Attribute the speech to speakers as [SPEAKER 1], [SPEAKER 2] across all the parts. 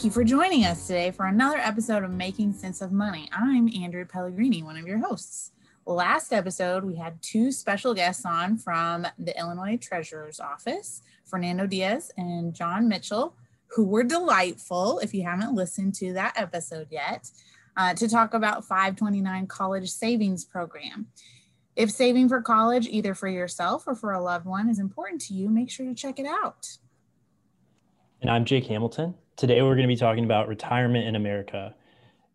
[SPEAKER 1] Thank you for joining us today for another episode of Making Sense of Money. I'm Andrea Pellegrini, one of your hosts. Last episode, we had two special guests on from the Illinois Treasurer's Office, Fernando Diaz and John Mitchell, who were delightful. If you haven't listened to that episode yet, uh, to talk about 529 College Savings Program. If saving for college, either for yourself or for a loved one, is important to you, make sure to check it out.
[SPEAKER 2] And I'm Jake Hamilton. Today, we're going to be talking about retirement in America.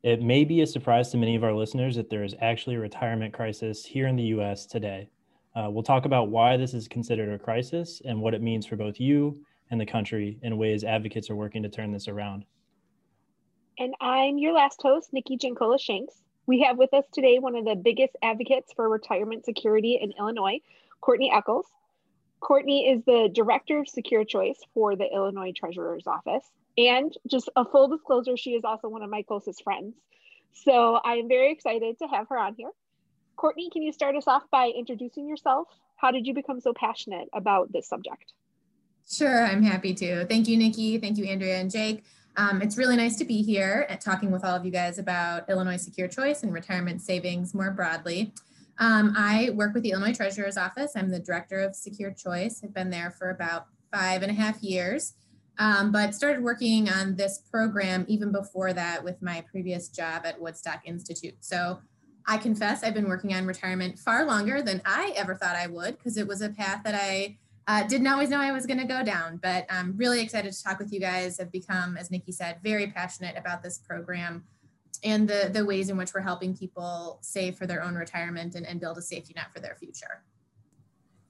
[SPEAKER 2] It may be a surprise to many of our listeners that there is actually a retirement crisis here in the US today. Uh, we'll talk about why this is considered a crisis and what it means for both you and the country in ways advocates are working to turn this around.
[SPEAKER 3] And I'm your last host, Nikki Jankola Shanks. We have with us today one of the biggest advocates for retirement security in Illinois, Courtney Eccles. Courtney is the Director of Secure Choice for the Illinois Treasurer's Office. And just a full disclosure, she is also one of my closest friends. So I am very excited to have her on here. Courtney, can you start us off by introducing yourself? How did you become so passionate about this subject?
[SPEAKER 4] Sure, I'm happy to. Thank you, Nikki. Thank you, Andrea and Jake. Um, it's really nice to be here and talking with all of you guys about Illinois Secure Choice and retirement savings more broadly. Um, I work with the Illinois Treasurer's Office. I'm the director of Secure Choice. I've been there for about five and a half years um, but started working on this program even before that with my previous job at Woodstock Institute. So I confess I've been working on retirement far longer than I ever thought I would because it was a path that I uh, didn't always know I was going to go down. But I'm really excited to talk with you guys. I've become, as Nikki said, very passionate about this program and the, the ways in which we're helping people save for their own retirement and, and build a safety net for their future.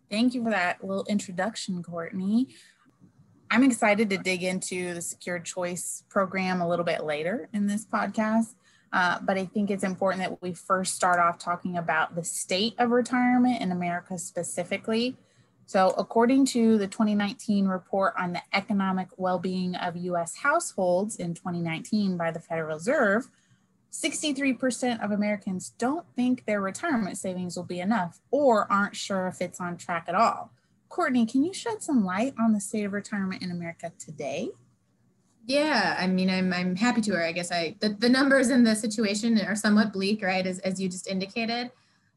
[SPEAKER 1] Thank you for that little introduction, Courtney. I'm excited to dig into the Secure Choice program a little bit later in this podcast. Uh, but I think it's important that we first start off talking about the state of retirement in America specifically. So, according to the 2019 report on the economic well being of US households in 2019 by the Federal Reserve, 63% of Americans don't think their retirement savings will be enough or aren't sure if it's on track at all. Courtney, can you shed some light on the state of retirement in America today?
[SPEAKER 4] Yeah, I mean, I'm, I'm happy to. Or I guess I the, the numbers in the situation are somewhat bleak, right? As, as you just indicated.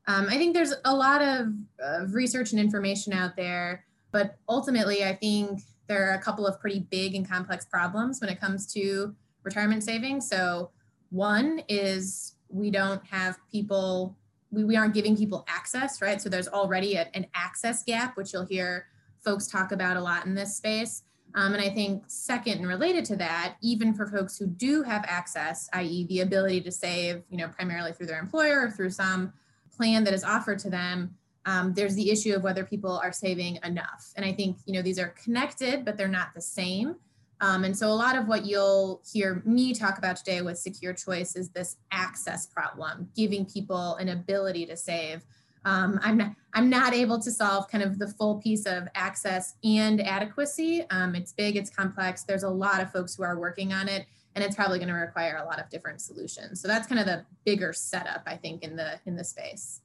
[SPEAKER 4] Um, I think there's a lot of, of research and information out there, but ultimately, I think there are a couple of pretty big and complex problems when it comes to retirement savings. So, one is we don't have people we, we aren't giving people access, right? So there's already a, an access gap, which you'll hear folks talk about a lot in this space. Um, and I think second and related to that, even for folks who do have access, i.e. the ability to save, you know, primarily through their employer or through some plan that is offered to them, um, there's the issue of whether people are saving enough. And I think, you know, these are connected, but they're not the same. Um, and so a lot of what you'll hear me talk about today with Secure Choice is this access problem, giving people an ability to save. Um, I'm, not, I'm not able to solve kind of the full piece of access and adequacy. Um, it's big, it's complex. There's a lot of folks who are working on it, and it's probably going to require a lot of different solutions. So that's kind of the bigger setup, I think, in the in the space.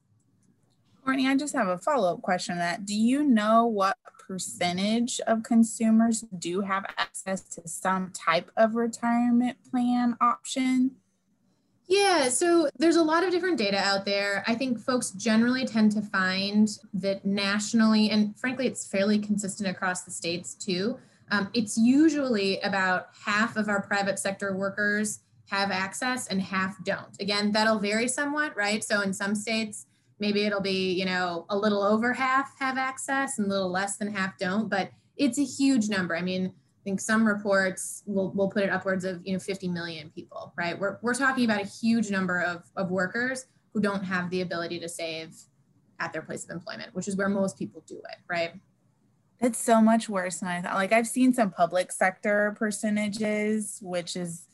[SPEAKER 1] Courtney, I just have a follow up question. On that do you know what percentage of consumers do have access to some type of retirement plan option?
[SPEAKER 4] Yeah, so there's a lot of different data out there. I think folks generally tend to find that nationally, and frankly, it's fairly consistent across the states too. Um, it's usually about half of our private sector workers have access and half don't. Again, that'll vary somewhat, right? So in some states, maybe it'll be you know a little over half have access and a little less than half don't but it's a huge number. I mean i think some reports will, will put it upwards of you know 50 million people right? We're, we're talking about a huge number of, of workers who don't have the ability to save at their place of employment which is where most people do it right?
[SPEAKER 1] It's so much worse than i thought. Like i've seen some public sector percentages which is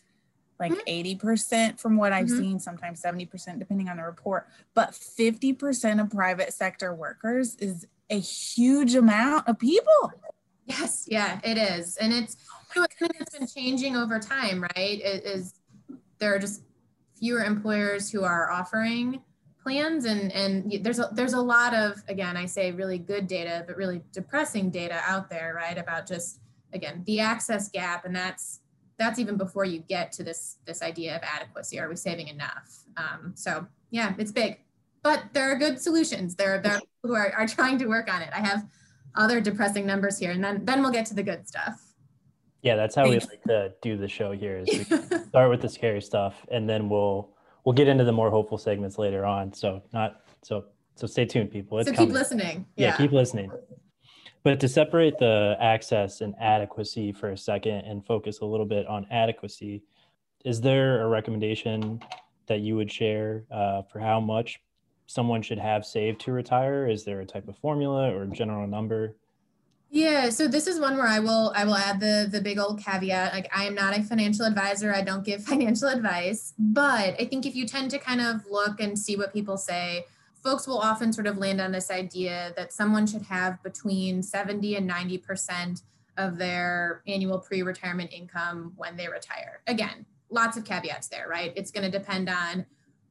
[SPEAKER 1] like mm-hmm. 80% from what I've mm-hmm. seen, sometimes 70%, depending on the report. But 50% of private sector workers is a huge amount of people.
[SPEAKER 4] Yes, yeah, it is. And it's oh it's been changing over time, right? It is there are just fewer employers who are offering plans and and there's a there's a lot of again I say really good data but really depressing data out there right about just again the access gap and that's that's even before you get to this this idea of adequacy. Are we saving enough? Um, so yeah, it's big, but there are good solutions. There, there are people who are, are trying to work on it. I have other depressing numbers here, and then then we'll get to the good stuff.
[SPEAKER 2] Yeah, that's how we like to do the show here. Is we start with the scary stuff, and then we'll we'll get into the more hopeful segments later on. So not so so stay tuned, people.
[SPEAKER 4] It's so keep listening.
[SPEAKER 2] Yeah. yeah, keep listening. But to separate the access and adequacy for a second and focus a little bit on adequacy, is there a recommendation that you would share uh, for how much someone should have saved to retire? Is there a type of formula or general number?
[SPEAKER 4] Yeah, so this is one where I will I will add the the big old caveat. Like I am not a financial advisor. I don't give financial advice, but I think if you tend to kind of look and see what people say, folks will often sort of land on this idea that someone should have between 70 and 90% of their annual pre-retirement income when they retire. Again, lots of caveats there, right? It's going to depend on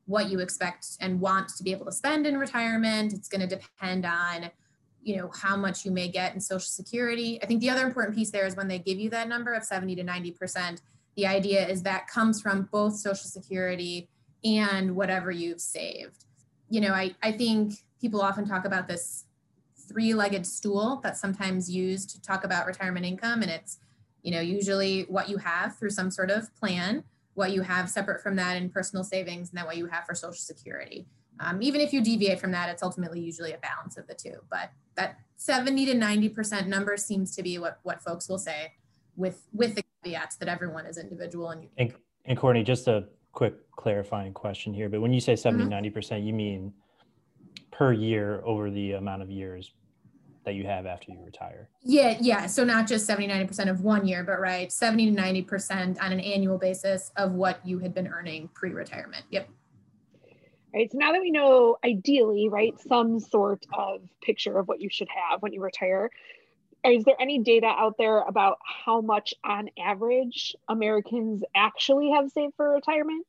[SPEAKER 4] what you expect and want to be able to spend in retirement. It's going to depend on you know how much you may get in social security i think the other important piece there is when they give you that number of 70 to 90 percent the idea is that comes from both social security and whatever you've saved you know, I, I think people often talk about this three legged stool that's sometimes used to talk about retirement income. And it's, you know, usually what you have through some sort of plan, what you have separate from that in personal savings, and then what you have for Social Security. Um, even if you deviate from that, it's ultimately usually a balance of the two. But that 70 to 90% number seems to be what, what folks will say with, with the caveats that everyone is individual and
[SPEAKER 2] And, and Courtney, just a quick clarifying question here, but when you say 70, mm-hmm. 90%, you mean per year over the amount of years that you have after you retire.
[SPEAKER 4] Yeah, yeah. So not just 70, 90% of one year, but right, 70 to 90% on an annual basis of what you had been earning pre-retirement. Yep.
[SPEAKER 3] Right. So now that we know ideally, right, some sort of picture of what you should have when you retire, is there any data out there about how much on average Americans actually have saved for retirement?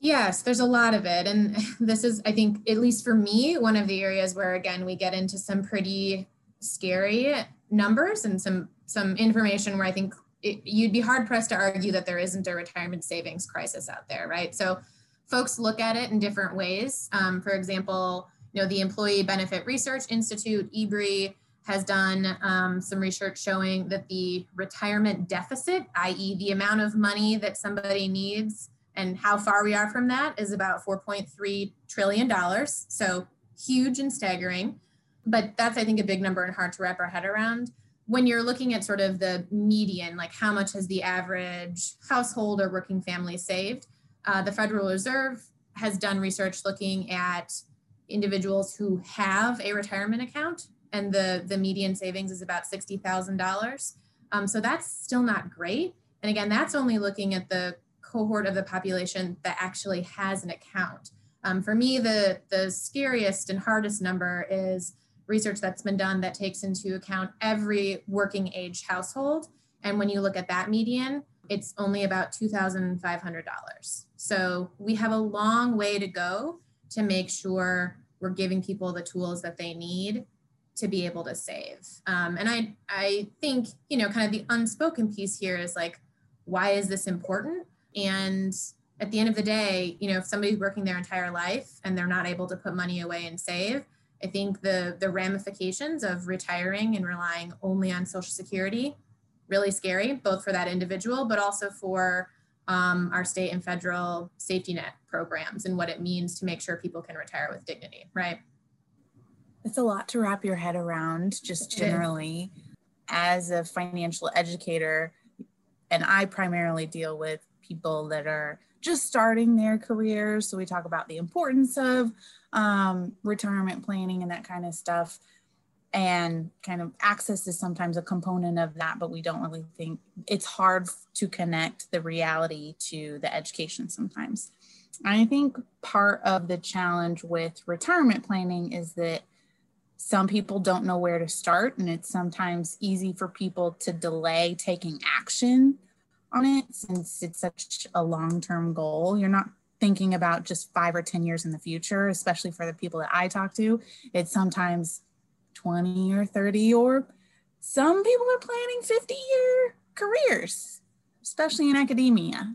[SPEAKER 4] Yes, there's a lot of it. And this is, I think, at least for me, one of the areas where, again, we get into some pretty scary numbers and some some information where I think it, you'd be hard pressed to argue that there isn't a retirement savings crisis out there, right? So folks look at it in different ways. Um, for example, you know, the Employee Benefit Research Institute, EBRI, has done um, some research showing that the retirement deficit, i.e., the amount of money that somebody needs and how far we are from that, is about $4.3 trillion. So huge and staggering. But that's, I think, a big number and hard to wrap our head around. When you're looking at sort of the median, like how much has the average household or working family saved, uh, the Federal Reserve has done research looking at individuals who have a retirement account and the the median savings is about sixty thousand um, dollars. So that's still not great. And again, that's only looking at the cohort of the population that actually has an account. Um, for me, the the scariest and hardest number is research that's been done that takes into account every working age household. And when you look at that median, it's only about $2,500. So we have a long way to go to make sure we're giving people the tools that they need to be able to save. Um, and I, I think, you know, kind of the unspoken piece here is like, why is this important? And at the end of the day, you know, if somebody's working their entire life and they're not able to put money away and save, I think the the ramifications of retiring and relying only on Social Security really scary, both for that individual, but also for um, our state and federal safety net programs and what it means to make sure people can retire with dignity, right?
[SPEAKER 1] It's a lot to wrap your head around, just generally. As a financial educator, and I primarily deal with people that are just starting their careers. So we talk about the importance of um, retirement planning and that kind of stuff. And kind of access is sometimes a component of that, but we don't really think it's hard to connect the reality to the education sometimes. I think part of the challenge with retirement planning is that some people don't know where to start, and it's sometimes easy for people to delay taking action on it since it's such a long term goal. You're not thinking about just five or 10 years in the future, especially for the people that I talk to. It's sometimes 20 or 30, or some people are planning 50 year careers. especially in academia.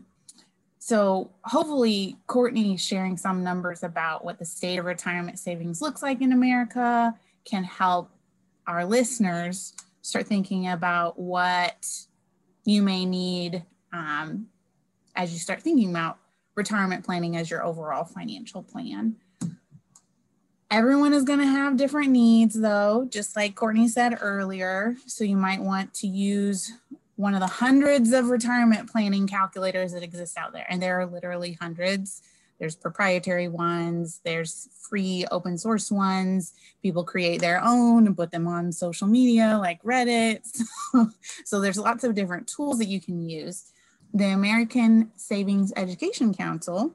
[SPEAKER 1] So hopefully Courtney sharing some numbers about what the state of retirement savings looks like in America can help our listeners start thinking about what you may need um, as you start thinking about retirement planning as your overall financial plan. Everyone is going to have different needs, though, just like Courtney said earlier. So you might want to use one of the hundreds of retirement planning calculators that exist out there. And there are literally hundreds. There's proprietary ones, there's free open source ones. People create their own and put them on social media like Reddit. so there's lots of different tools that you can use. The American Savings Education Council,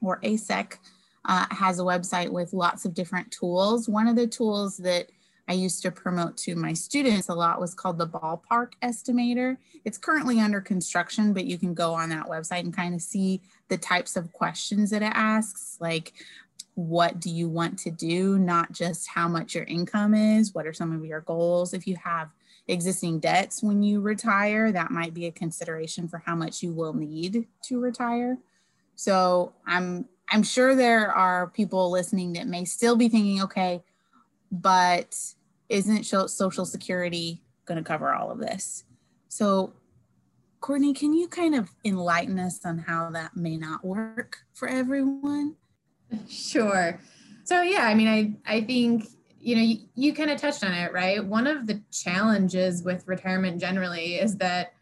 [SPEAKER 1] or ASEC, uh, has a website with lots of different tools. One of the tools that I used to promote to my students a lot was called the ballpark estimator. It's currently under construction, but you can go on that website and kind of see the types of questions that it asks, like what do you want to do, not just how much your income is, what are some of your goals. If you have existing debts when you retire, that might be a consideration for how much you will need to retire. So I'm I'm sure there are people listening that may still be thinking, okay, but isn't Social Security going to cover all of this? So, Courtney, can you kind of enlighten us on how that may not work for everyone?
[SPEAKER 4] Sure. So, yeah, I mean, I, I think, you know, you, you kind of touched on it, right? One of the challenges with retirement generally is that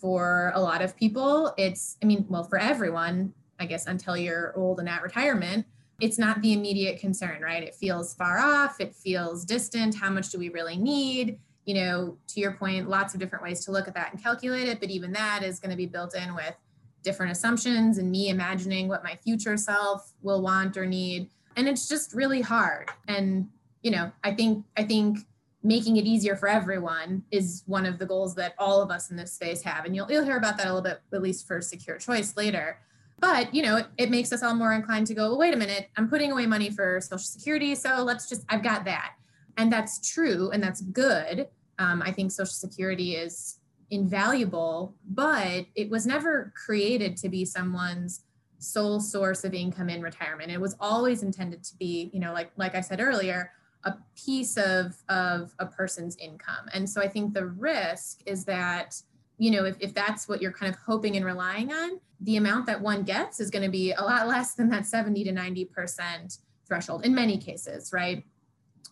[SPEAKER 4] for a lot of people, it's, I mean, well, for everyone, I guess, until you're old and at retirement, it's not the immediate concern, right? It feels far off, it feels distant. How much do we really need? You know, to your point, lots of different ways to look at that and calculate it, but even that is going to be built in with different assumptions and me imagining what my future self will want or need. And it's just really hard. And, you know, I think, I think making it easier for everyone is one of the goals that all of us in this space have. And you'll, you'll hear about that a little bit, at least for secure choice later but you know it, makes us all more inclined to go well wait a minute i'm putting away money for social security so let's just i've got that. And that's true and that's good. Um, i think social security is invaluable but it was never created to be someone's sole source of income in retirement. It was always intended to be you know like like i said earlier a piece of of a person's income. And so i think the risk is that you know, if, if that's what you're kind of hoping and relying on, the amount that one gets is going to be a lot less than that 70 to 90% threshold in many cases, right?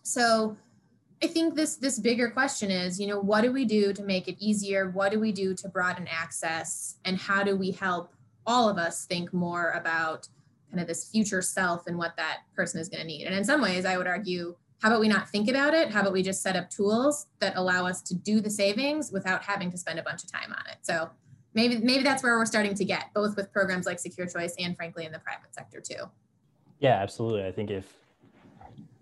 [SPEAKER 4] So I think this this bigger question is, you know, what do we do to make it easier? What do we do to broaden access? And how do we help all of us think more about kind of this future self and what that person is going to need? And in some ways, I would argue how about we not think about it? How about we just set up tools that allow us to do the savings without having to spend a bunch of time on it? So maybe maybe that's where we're starting to get, both with programs like Secure Choice and frankly in the private sector too.
[SPEAKER 2] Yeah, absolutely. I think if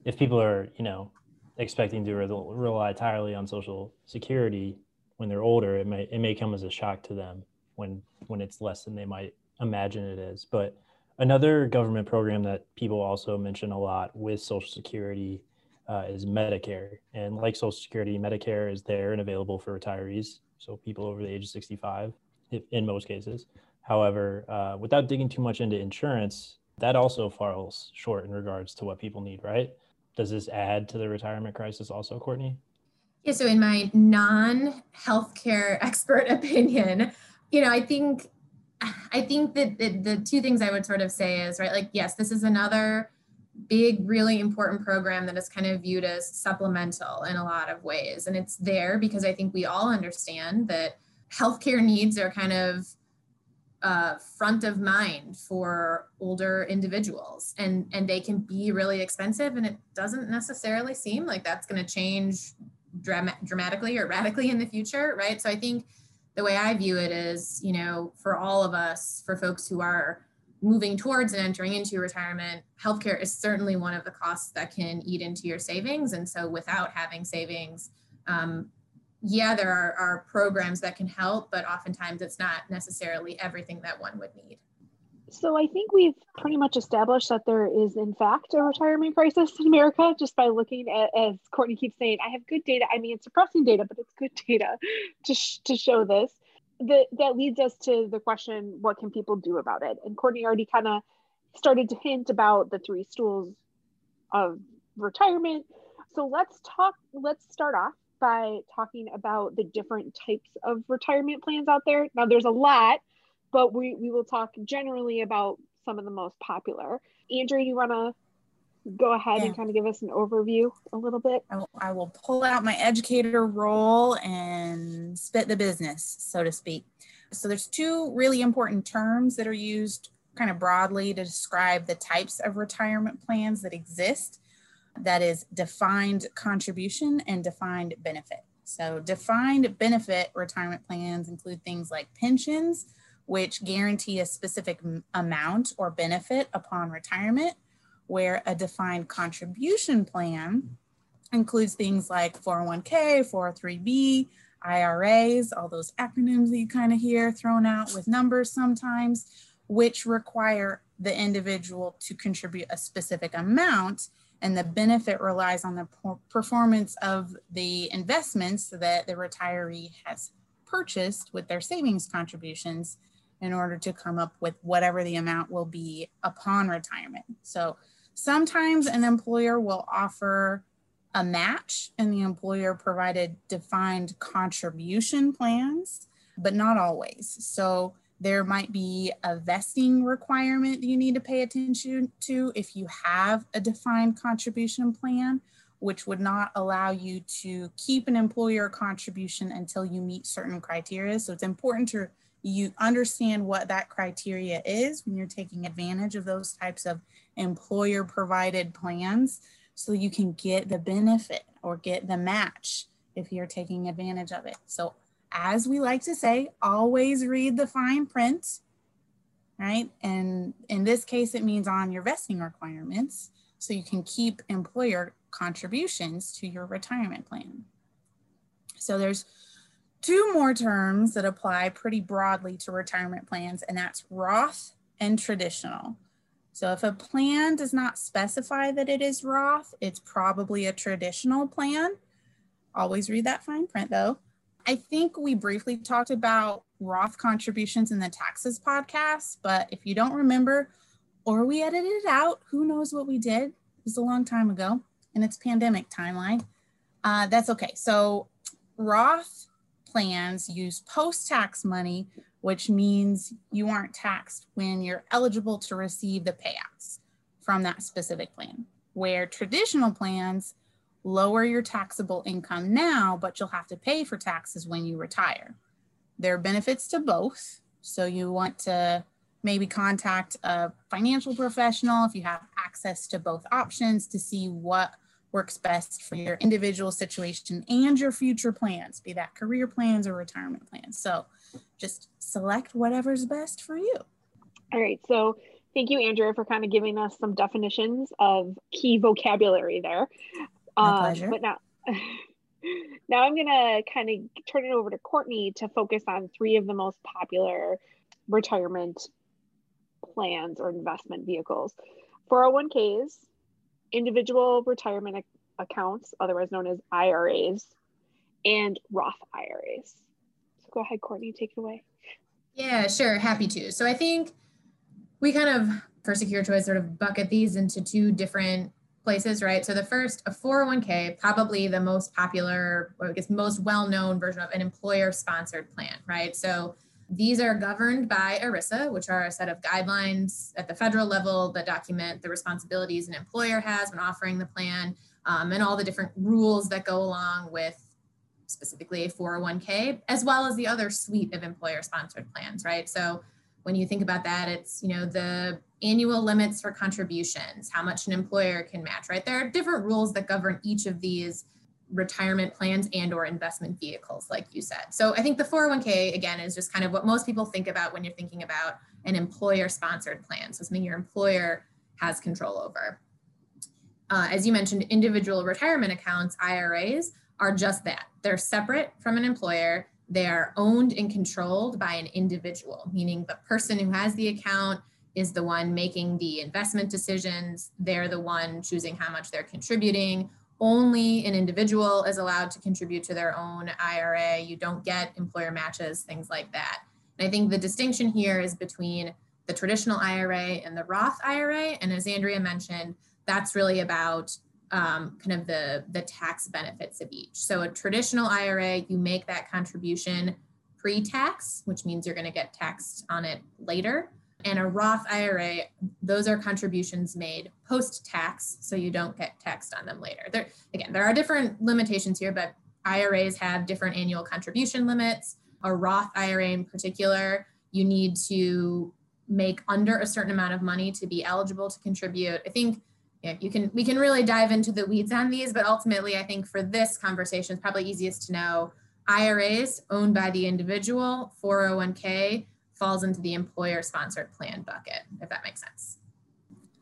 [SPEAKER 2] if people are, you know, expecting to rely entirely on social security when they're older, it may it may come as a shock to them when when it's less than they might imagine it is. But another government program that people also mention a lot with social security uh, is Medicare. And like Social Security, Medicare is there and available for retirees, so people over the age of 65 if, in most cases. However, uh, without digging too much into insurance, that also falls short in regards to what people need, right? Does this add to the retirement crisis also, Courtney?
[SPEAKER 4] Yeah, so in my non healthcare expert opinion, you know, I think I think that the, the two things I would sort of say is right, like, yes, this is another big, really important program that is kind of viewed as supplemental in a lot of ways. And it's there because I think we all understand that healthcare needs are kind of uh, front of mind for older individuals and and they can be really expensive and it doesn't necessarily seem like that's going to change dram- dramatically or radically in the future right so i think the way i view it is you know for all of us for folks who are moving towards and entering into retirement, healthcare is certainly one of the costs that can eat into your savings. And so without having savings, um, yeah, there are, are programs that can help, but oftentimes it's not necessarily everything that one would need.
[SPEAKER 3] So I think we've pretty much established that there is, in fact, a retirement crisis in America just by looking at, as Courtney keeps saying, I have good data. I mean, it's depressing data, but it's good data to, sh- to show this the, that leads us to the question what can people do about it? And Courtney already kind of started to hint about the three stools of retirement. So let's talk, let's start off by talking about the different types of retirement plans out there. Now, there's a lot, but we, we will talk generally about some of the most popular. Andrea, you want to go ahead yeah. and kind of give us an overview a little bit?
[SPEAKER 1] I will, I will pull out my educator role and spit the business, so to speak. So there's two really important terms that are used kind of broadly to describe the types of retirement plans that exist. That is defined contribution and defined benefit. So defined benefit retirement plans include things like pensions, which guarantee a specific amount or benefit upon retirement where a defined contribution plan includes things like 401k, 403b, IRAs, all those acronyms that you kind of hear thrown out with numbers sometimes, which require the individual to contribute a specific amount. And the benefit relies on the performance of the investments that the retiree has purchased with their savings contributions in order to come up with whatever the amount will be upon retirement. So Sometimes an employer will offer a match and the employer provided defined contribution plans, but not always. So there might be a vesting requirement you need to pay attention to if you have a defined contribution plan, which would not allow you to keep an employer contribution until you meet certain criteria. So it's important to you understand what that criteria is when you're taking advantage of those types of employer provided plans so you can get the benefit or get the match if you're taking advantage of it. So, as we like to say, always read the fine print, right? And in this case, it means on your vesting requirements so you can keep employer contributions to your retirement plan. So, there's two more terms that apply pretty broadly to retirement plans, and that's Roth and traditional. So if a plan does not specify that it is Roth, it's probably a traditional plan. Always read that fine print though. I think we briefly talked about Roth contributions in the taxes podcast, but if you don't remember or we edited it out, who knows what we did? It was a long time ago and its pandemic timeline. Uh, that's okay. So Roth plans use post tax money, which means you aren't taxed when you're eligible to receive the payouts from that specific plan. Where traditional plans lower your taxable income now, but you'll have to pay for taxes when you retire. There are benefits to both. So you want to maybe contact a financial professional if you have access to both options to see what works best for your individual situation and your future plans, be that career plans or retirement plans. So just select whatever's best for you.
[SPEAKER 3] All right. So thank you, Andrea, for kind of giving us some definitions of key vocabulary there.
[SPEAKER 1] My um, pleasure.
[SPEAKER 3] But now, now I'm going to kind of turn it over to Courtney to focus on three of the most popular retirement plans or investment vehicles 401ks, individual retirement accounts, otherwise known as IRAs, and Roth IRAs. Go ahead, Courtney, take it away.
[SPEAKER 4] Yeah, sure. Happy to. So I think we kind of, for secure choice, sort of bucket these into two different places, right? So the first, a 401k, probably the most popular, or I guess most well-known version of an employer-sponsored plan, right? So these are governed by ERISA, which are a set of guidelines at the federal level that document the responsibilities an employer has when offering the plan um, and all the different rules that go along with specifically a 401k, as well as the other suite of employer sponsored plans, right? So when you think about that, it's, you know, the annual limits for contributions, how much an employer can match, right? There are different rules that govern each of these retirement plans and or investment vehicles like you said so i think the 401k again is just kind of what most people think about when you're thinking about an employer sponsored plan so something your employer has control over uh, as you mentioned individual retirement accounts iras are just that they're separate from an employer they are owned and controlled by an individual meaning the person who has the account is the one making the investment decisions they're the one choosing how much they're contributing only an individual is allowed to contribute to their own IRA. You don't get employer matches, things like that. And I think the distinction here is between the traditional IRA and the Roth IRA. And as Andrea mentioned, that's really about um, kind of the, the tax benefits of each. So a traditional IRA, you make that contribution pre-tax, which means you're going to get taxed on it later. And a Roth IRA, those are contributions made post-tax, so you don't get taxed on them later. There, again, there are different limitations here, but IRAs have different annual contribution limits. A Roth IRA in particular, you need to make under a certain amount of money to be eligible to contribute. I think yeah, you can we can really dive into the weeds on these, but ultimately I think for this conversation, it's probably easiest to know IRAs owned by the individual, 401k falls into the employer sponsored plan bucket, if that makes sense.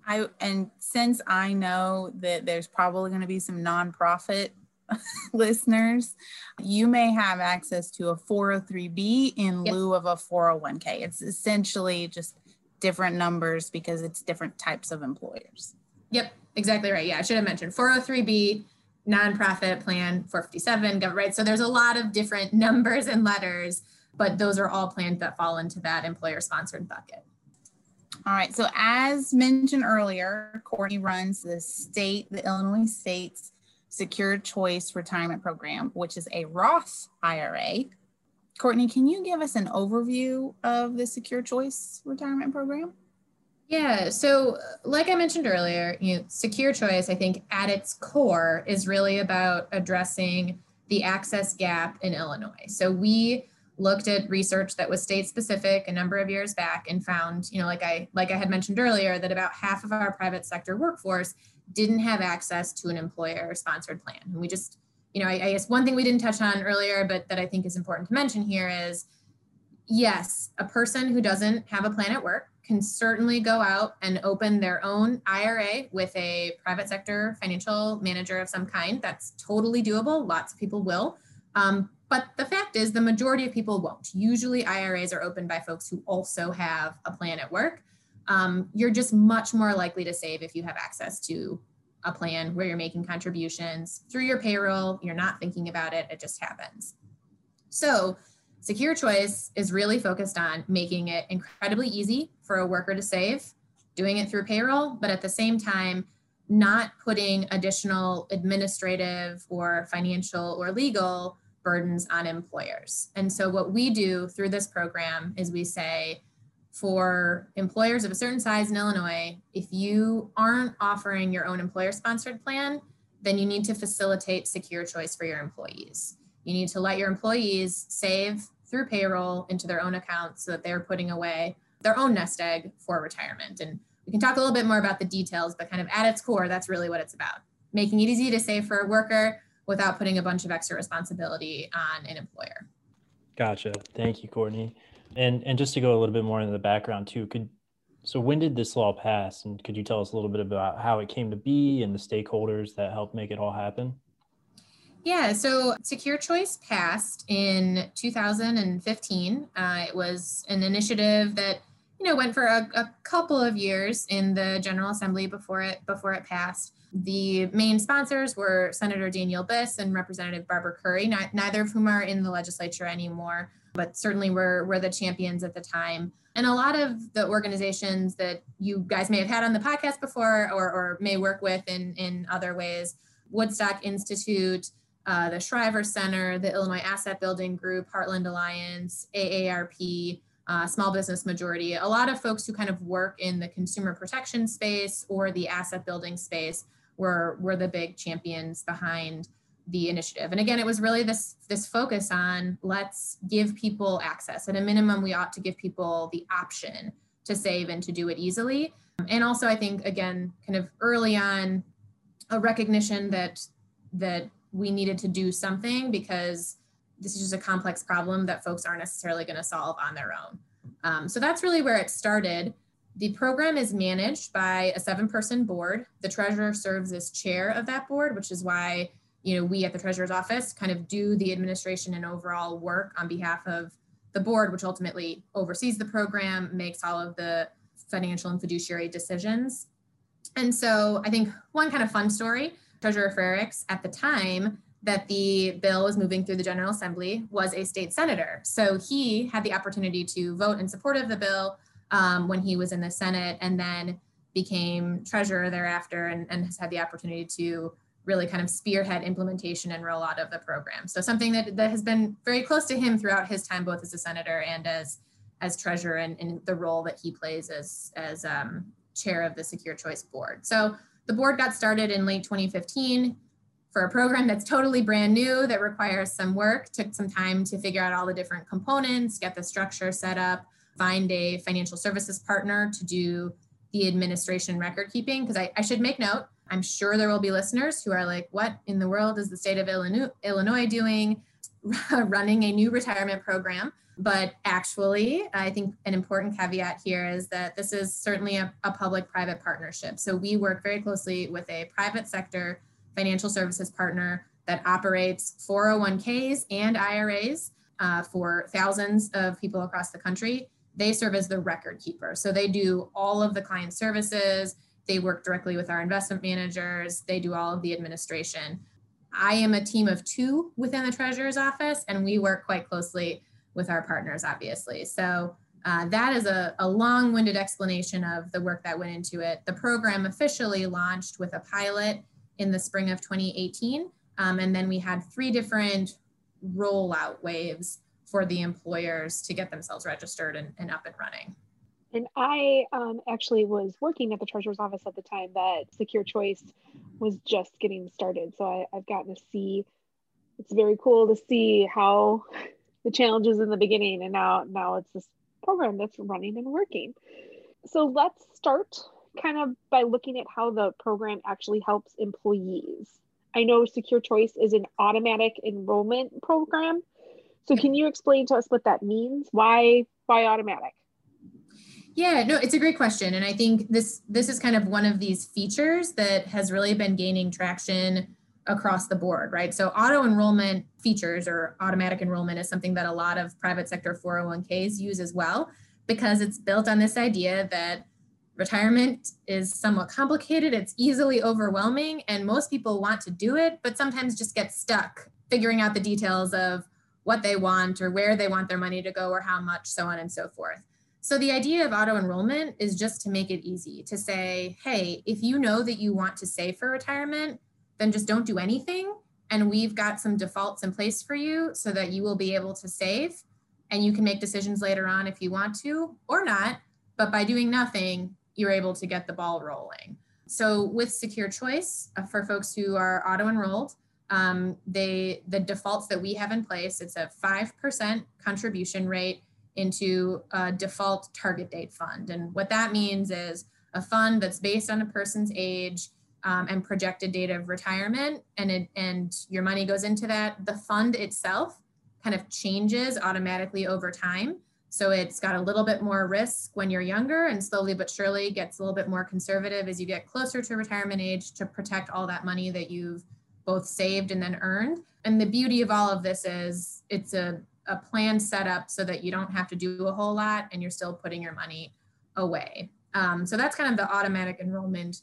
[SPEAKER 1] I and since I know that there's probably going to be some nonprofit listeners, you may have access to a 403b in yep. lieu of a 401k. It's essentially just different numbers because it's different types of employers.
[SPEAKER 4] Yep, exactly right. Yeah, I should have mentioned 403b nonprofit plan 457 government. right so there's a lot of different numbers and letters but those are all plans that fall into that employer sponsored bucket
[SPEAKER 1] all right so as mentioned earlier courtney runs the state the illinois state's secure choice retirement program which is a roth ira courtney can you give us an overview of the secure choice retirement program
[SPEAKER 4] yeah. So, uh, like I mentioned earlier, you know, secure choice, I think at its core is really about addressing the access gap in Illinois. So, we looked at research that was state specific a number of years back and found, you know, like I like I had mentioned earlier, that about half of our private sector workforce didn't have access to an employer sponsored plan. And we just, you know, I, I guess one thing we didn't touch on earlier, but that I think is important to mention here is yes, a person who doesn't have a plan at work can certainly go out and open their own IRA with a private sector financial manager of some kind. That's totally doable. Lots of people will. Um, but the fact is, the majority of people won't. Usually, IRAs are opened by folks who also have a plan at work. Um, you're just much more likely to save if you have access to a plan where you're making contributions through your payroll. You're not thinking about it, it just happens. So, Secure Choice is really focused on making it incredibly easy for a worker to save, doing it through payroll, but at the same time, not putting additional administrative or financial or legal burdens on employers. And so, what we do through this program is we say, for employers of a certain size in Illinois, if you aren't offering your own employer sponsored plan, then you need to facilitate secure choice for your employees. You need to let your employees save through payroll into their own accounts so that they're putting away their own nest egg for retirement. And we can talk a little bit more about the details, but kind of at its core, that's really what it's about making it easy to save for a worker without putting a bunch of extra responsibility on an employer.
[SPEAKER 2] Gotcha. Thank you, Courtney. And and just to go a little bit more into the background too, could so when did this law pass and could you tell us a little bit about how it came to be and the stakeholders that helped make it all happen?
[SPEAKER 4] Yeah, so Secure Choice passed in 2015. Uh, it was an initiative that you know went for a, a, couple of years in the General Assembly before it before it passed. The main sponsors were Senator Daniel Biss and Representative Barbara Currie, not, neither of whom are in the legislature anymore, but certainly were were the champions at the time. And a lot of the organizations that you guys may have had on the podcast before or, or may work with in, in other ways, Woodstock Institute, uh, the Shriver Center, the Illinois Asset Building Group, Heartland Alliance, AARP, uh, Small Business Majority, a lot of folks who kind of work in the consumer protection space or the asset building space were, were the big champions behind the initiative. And again, it was really this, this focus on let's give people access. At a minimum, we ought to give people the option to save and to do it easily. And also, I think, again, kind of early on, a recognition that that we needed to do something because this is just a complex problem that folks aren't necessarily going to solve on their own. Um, so that's really where it started. The program is managed by a seven person board. The treasurer serves as chair of that board, which is why you know we at the treasurer's office kind of do the administration and overall work on behalf of the board, which ultimately oversees the program, makes all of the financial and fiduciary decisions. And so I think one kind of fun story Treasurer Frerichs at the time that the bill was moving through the General Assembly was a state senator. So he had the opportunity to vote in support of the bill um, when he was in the Senate and then became treasurer thereafter and, and has had the opportunity to really kind of spearhead implementation and rollout of the program. So something that, that has been very close to him throughout his time, both as a senator and as as treasurer and, and the role that he plays as, as um, chair of the Secure Choice Board. So the board got started in late 2015 for a program that's totally brand new that requires some work, took some time to figure out all the different components, get the structure set up, find a financial services partner to do the administration record keeping. Because I, I, should make note, I'm sure there will be listeners who are like, what in the world is the state of Illinois, Illinois doing running a new retirement program? But actually, I think an important caveat here is that this is certainly a, a public private partnership. So we work very closely with a private sector financial services partner that operates 401ks and IRAs uh, for thousands of people across the country they serve as the record keeper. So they do all of the client services, they work directly with our investment managers, they do all of the administration. I am a team of two within the treasurer's office, and we work quite closely with our partners, obviously. So uh, that is a, a long winded explanation of the work that went into it. The program officially launched with a pilot in the spring of 2018. Um, and then we had three different rollout waves for the employers to get themselves registered and, and up and running.
[SPEAKER 3] And I um, actually was working at the treasurer's office at the time that Secure Choice was just getting started. So I, I've gotten to see, it's very cool to see how the challenges in the beginning and now now it's this program that's running and working. So let's start kind of by looking at how the program actually helps employees. I know Secure Choice is an automatic enrollment program. So can you explain to us what that means? Why why automatic?
[SPEAKER 4] Yeah, no, it's a great question, and I think this this is kind of one of these features that has really been gaining traction across the board, right? So auto enrollment features or automatic enrollment is something that a lot of private sector 401ks use as well because it's built on this idea that retirement is somewhat complicated, it's easily overwhelming and most people want to do it but sometimes just get stuck figuring out the details of what they want or where they want their money to go or how much, so on and so forth. So the idea of auto enrollment is just to make it easy to say, hey, if you know that you want to save for retirement, then just don't do anything. And we've got some defaults in place for you so that you will be able to save and you can make decisions later on if you want to or not. But by doing nothing, you're able to get the ball rolling. So with Secure Choice, uh, for folks who are auto enrolled, um, they the defaults that we have in place it's a 5% contribution rate into a default target date fund and what that means is a fund that's based on a person's age um, and projected date of retirement and it, and your money goes into that the fund itself kind of changes automatically over time so it's got a little bit more risk when you're younger and slowly but surely gets a little bit more conservative as you get closer to retirement age to protect all that money that you've both saved and then earned. And the beauty of all of this is it's a, a plan set up so that you don't have to do a whole lot and you're still putting your money away. Um, so that's kind of the automatic enrollment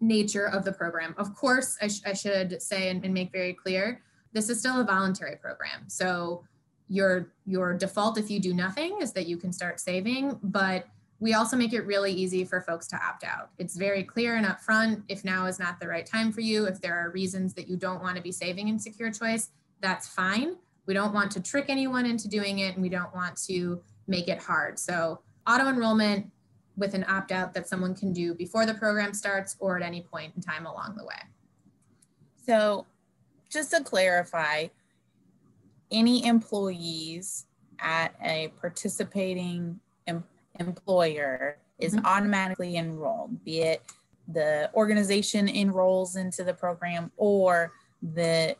[SPEAKER 4] nature of the program. Of course, I, sh- I should say and, and make very clear, this is still a voluntary program. So your your default if you do nothing is that you can start saving, but we also make it really easy for folks to opt out. It's very clear and upfront if now is not the right time for you. If there are reasons that you don't want to be saving in Secure Choice, that's fine. We don't want to trick anyone into doing it and we don't want to make it hard. So, auto enrollment with an opt out that someone can do before the program starts or at any point in time along the way.
[SPEAKER 1] So, just to clarify, any employees at a participating employer is mm-hmm. automatically enrolled, be it the organization enrolls into the program or the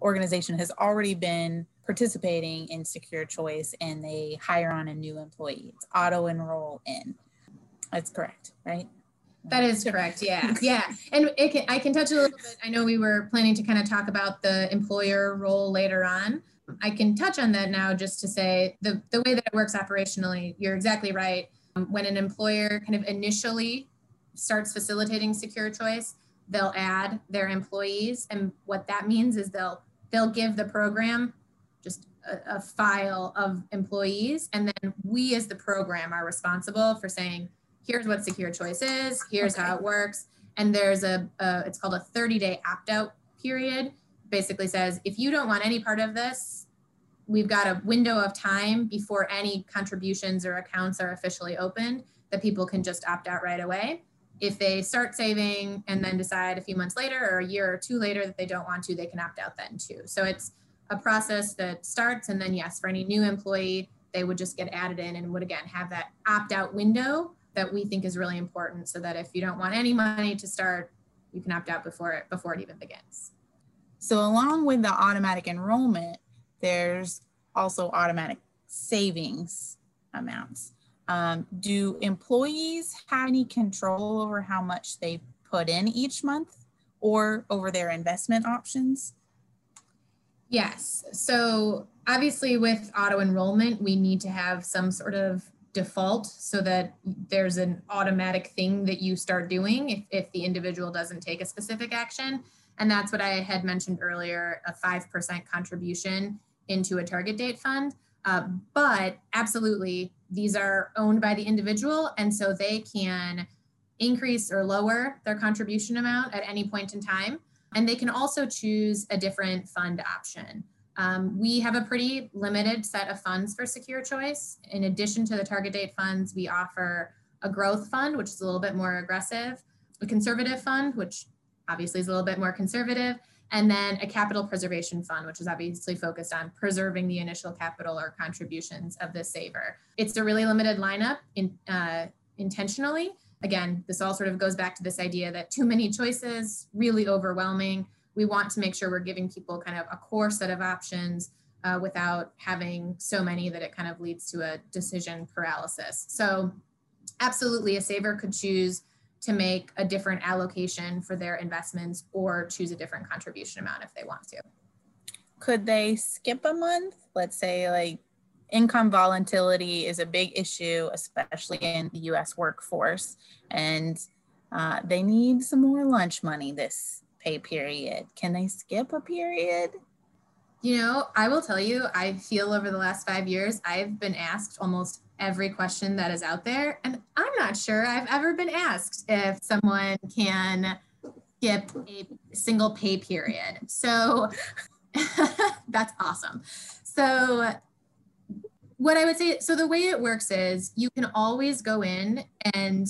[SPEAKER 1] organization has already been participating in secure choice and they hire on a new employee. It's auto enroll in. That's correct, right?
[SPEAKER 4] That is correct. Yeah. Yeah. And it can, I can touch a little bit. I know we were planning to kind of talk about the employer role later on, I can touch on that now just to say the, the way that it works operationally, you're exactly right. Um, when an employer kind of initially starts facilitating secure choice, they'll add their employees. And what that means is they'll they'll give the program just a, a file of employees. And then we as the program are responsible for saying, here's what secure choice is, here's okay. how it works. And there's a, a it's called a 30 day opt out period. Basically says if you don't want any part of this, we've got a window of time before any contributions or accounts are officially opened that people can just opt out right away. If they start saving and then decide a few months later or a year or two later that they don't want to, they can opt out then too. So it's a process that starts and then yes, for any new employee, they would just get added in and would again have that opt out window that we think is really important so that if you don't want any money to start, you can opt out before it before it even begins.
[SPEAKER 1] So along with the automatic enrollment, there's also automatic savings amounts. Um, do employees have any control over how much they put in each month or over their investment options?
[SPEAKER 4] Yes. So obviously with auto enrollment, we need to have some sort of default so that there's an automatic thing that you start doing if, if the individual doesn't take a specific action. And that's what I had mentioned earlier, a 5% contribution into a target date fund. Uh, but absolutely, these are owned by the individual, and so they can increase or lower their contribution amount at any point in time. And they can also choose a different fund option. Um, we have a pretty limited set of funds for Secure Choice. In addition to the target date funds, we offer a growth fund, which is a little bit more aggressive, a conservative fund, which obviously is a little bit more conservative, and then a capital preservation fund, which is obviously focused on preserving the initial capital or contributions of the saver. It's a really limited lineup in, uh, intentionally. Again, this all sort of goes back to this idea that too many choices, really overwhelming. We want to make sure we're giving people kind of a core set of options uh, without having so many that it kind of leads to a decision paralysis. So, absolutely, a saver could choose to make a different allocation for their investments or choose a different contribution amount if they want to.
[SPEAKER 1] Could they skip a month? Let's say like income volatility is a big issue, especially in the US workforce, and uh, they need some more lunch money this pay period. Can they skip a period?
[SPEAKER 4] You know, I will tell you, I feel over the last five years, I've been asked almost every question that is out there. And I'm not sure I've ever been asked if someone can skip a single pay period. So that's awesome. So, what I would say so, the way it works is you can always go in and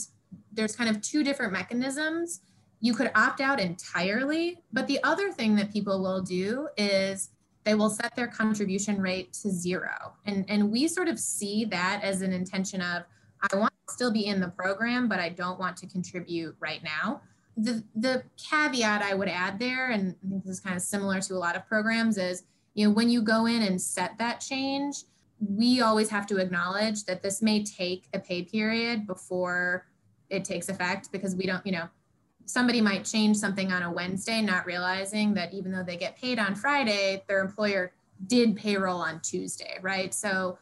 [SPEAKER 4] there's kind of two different mechanisms. You could opt out entirely, but the other thing that people will do is they will set their contribution rate to zero. And, and we sort of see that as an intention of, I want to still be in the program, but I don't want to contribute right now. The, the caveat I would add there, and I think this is kind of similar to a lot of programs, is you know when you go in and set that change, we always have to acknowledge that this may take a pay period before it takes effect because we don't, you know, somebody might change something on a Wednesday, not realizing that even though they get paid on Friday, their employer did payroll on Tuesday, right? So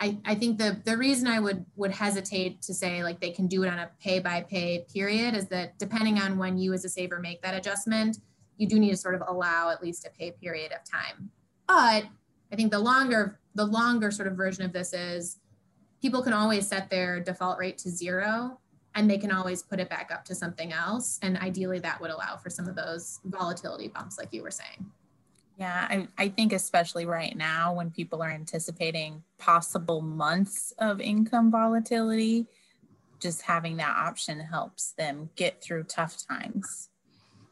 [SPEAKER 4] I, I think the the reason I would would hesitate to say like they can do it on a pay by pay period is that depending on when you as a saver make that adjustment, you do need to sort of allow at least a pay period of time. But I think the longer the longer sort of version of this is people can always set their default rate to zero and they can always put it back up to something else. And ideally, that would allow for some of those volatility bumps, like you were saying.
[SPEAKER 1] Yeah, I, I think especially right now when people are anticipating possible months of income volatility, just having that option helps them get through tough times.